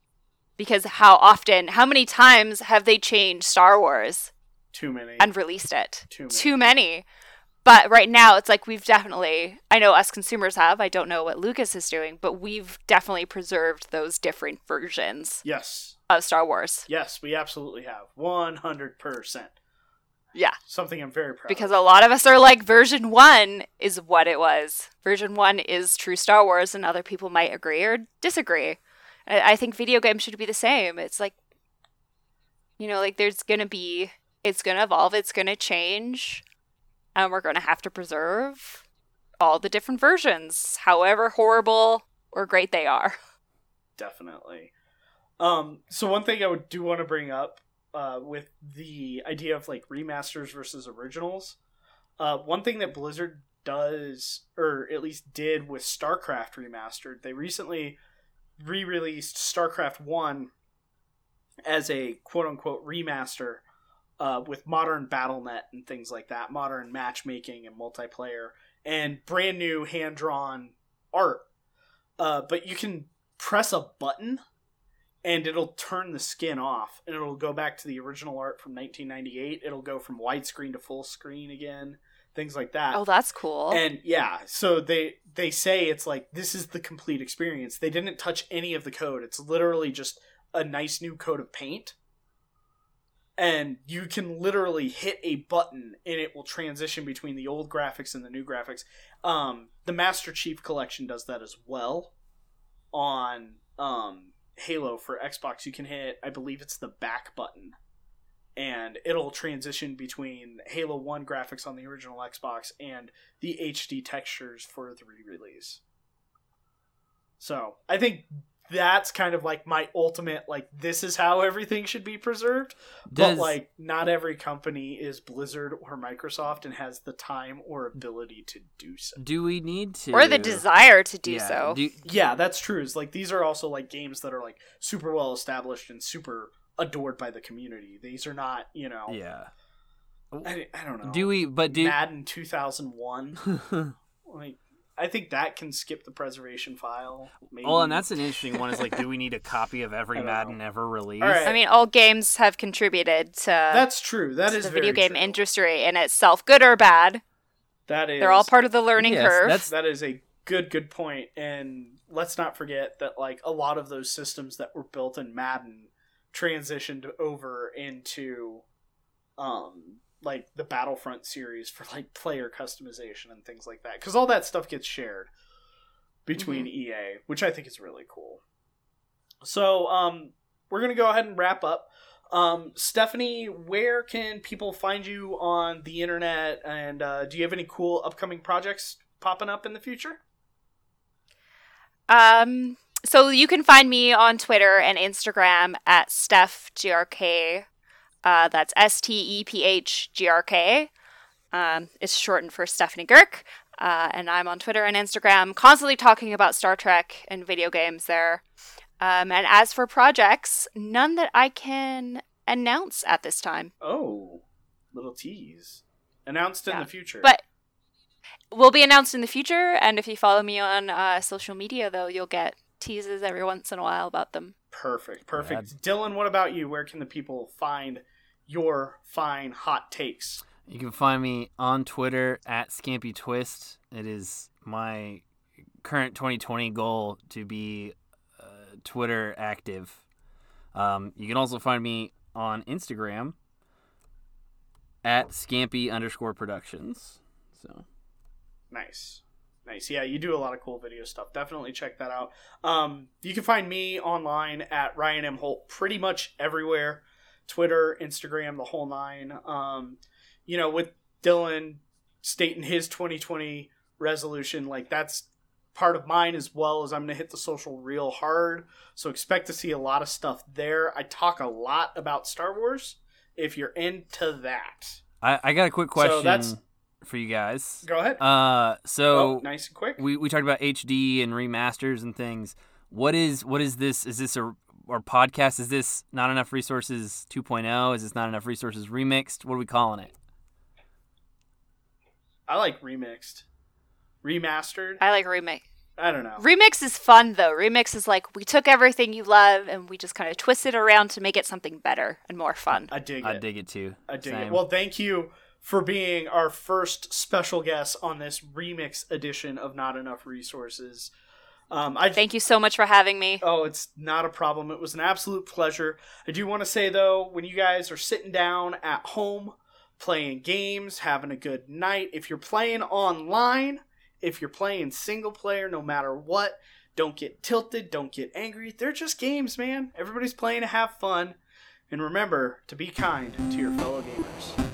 because how often, how many times have they changed Star Wars Too many. and released it? Too many. Too many. But right now, it's like we've definitely, I know us consumers have, I don't know what Lucas is doing, but we've definitely preserved those different versions yes. of Star Wars. Yes, we absolutely have. 100%. Yeah. Something I'm very proud of. Because of. a lot of us are like, version one is what it was. Version one is true Star Wars, and other people might agree or disagree. I I think video games should be the same. It's like, you know, like there's going to be, it's going to evolve, it's going to change, and we're going to have to preserve all the different versions, however horrible or great they are. Definitely. Um, so one thing I would do want to bring up uh, with the idea of like remasters versus originals, uh, one thing that Blizzard does, or at least did with StarCraft Remastered, they recently re-released StarCraft One as a quote unquote remaster uh, with modern BattleNet and things like that, modern matchmaking and multiplayer, and brand new hand drawn art. Uh, but you can press a button and it'll turn the skin off and it'll go back to the original art from 1998. It'll go from widescreen to full screen again, things like that. Oh, that's cool. And yeah, so they they say it's like this is the complete experience. They didn't touch any of the code. It's literally just a nice new coat of paint. And you can literally hit a button and it will transition between the old graphics and the new graphics. Um, the Master Chief collection does that as well on um, Halo for Xbox. You can hit, I believe it's the back button and it'll transition between Halo 1 graphics on the original Xbox and the HD textures for the re-release. So, I think that's kind of like my ultimate like this is how everything should be preserved. Does- But like not every company is Blizzard or Microsoft and has the time or ability to do so. Do we need to or the desire to do Yeah, so. do- Yeah, that's true. It's like these are also like games that are like super well established and super adored by the community. These are not, you know, yeah. I, I don't know. Do we? But do Madden 2001. like, I think that can skip the preservation file. Maybe. well, and that's an interesting one. Is like, do we need a copy of every Madden know. ever released? All right. I mean, all games have contributed to, that's true. That to is the very video game true. industry in itself, good or bad. That is. They're all part of the learning Yes, curve. that's- That is a good good point. And let's not forget that like a lot of those systems that were built in Madden transitioned over into um like the Battlefront series for like player customization and things like that cuz all that stuff gets shared between EA, which I think is really cool. So, um we're going to go ahead and wrap up. Um, Stephanie, where can people find you on the internet? And uh, do you have any cool upcoming projects popping up in the future? Um, so you can find me on Twitter and Instagram at StephGRK. Uh, that's S T E P H G R K. Um, it's shortened for Stephanie Girk. Uh, and I'm on Twitter and Instagram, constantly talking about Star Trek and video games there. Um, and as for projects, none that I can announce at this time. Oh, little tease announced in Yeah. the future. But we'll be announced in the future. And if you follow me on uh, social media, though, you'll get teases every once in a while about them. Perfect, perfect. Dylan, what about you? Where can the people find your fine hot takes? You can find me on Twitter at Scampy Twist. It is my current 2020 goal to be uh, Twitter active. Um, you can also find me on Instagram at Scampy underscore Productions. So Nice. Nice. Yeah, you do a lot of cool video stuff. Definitely check that out. Um, you can find me online at Ryan M. Holt pretty much everywhere Twitter, Instagram, the whole nine. Um, you know, with Dylan stating his 2020 resolution, like that's part of mine as well as I'm gonna hit the social real hard. So expect to see a lot of stuff there. I talk a lot about Star Wars. If you're into that, I, I got a quick question that's- for you guys. go ahead. Uh, so oh, nice and quick. we, we talked about HD and remasters and things. What is what is this? Is this a our podcast? Is this not enough resources 2.0? Is this not enough resources remixed? What are we calling it? I like remixed, remastered. I like remix. I don't know. Remix is fun though. Remix is like we took everything you love and we just kind of twisted it around to make it something better and more fun. I dig it. I dig it too. I dig Same. it. Well, thank you for being our first special guest on this remix edition of Not Enough Resources. Um, I Thank you so much for having me. Oh, it's not a problem. It was an absolute pleasure. I do want to say though, when you guys are sitting down at home playing games, having a good night, if you're playing online, if you're playing single player, no matter what, don't get tilted, don't get angry. They're just games, man. Everybody's playing to have fun. And remember to be kind to your fellow gamers.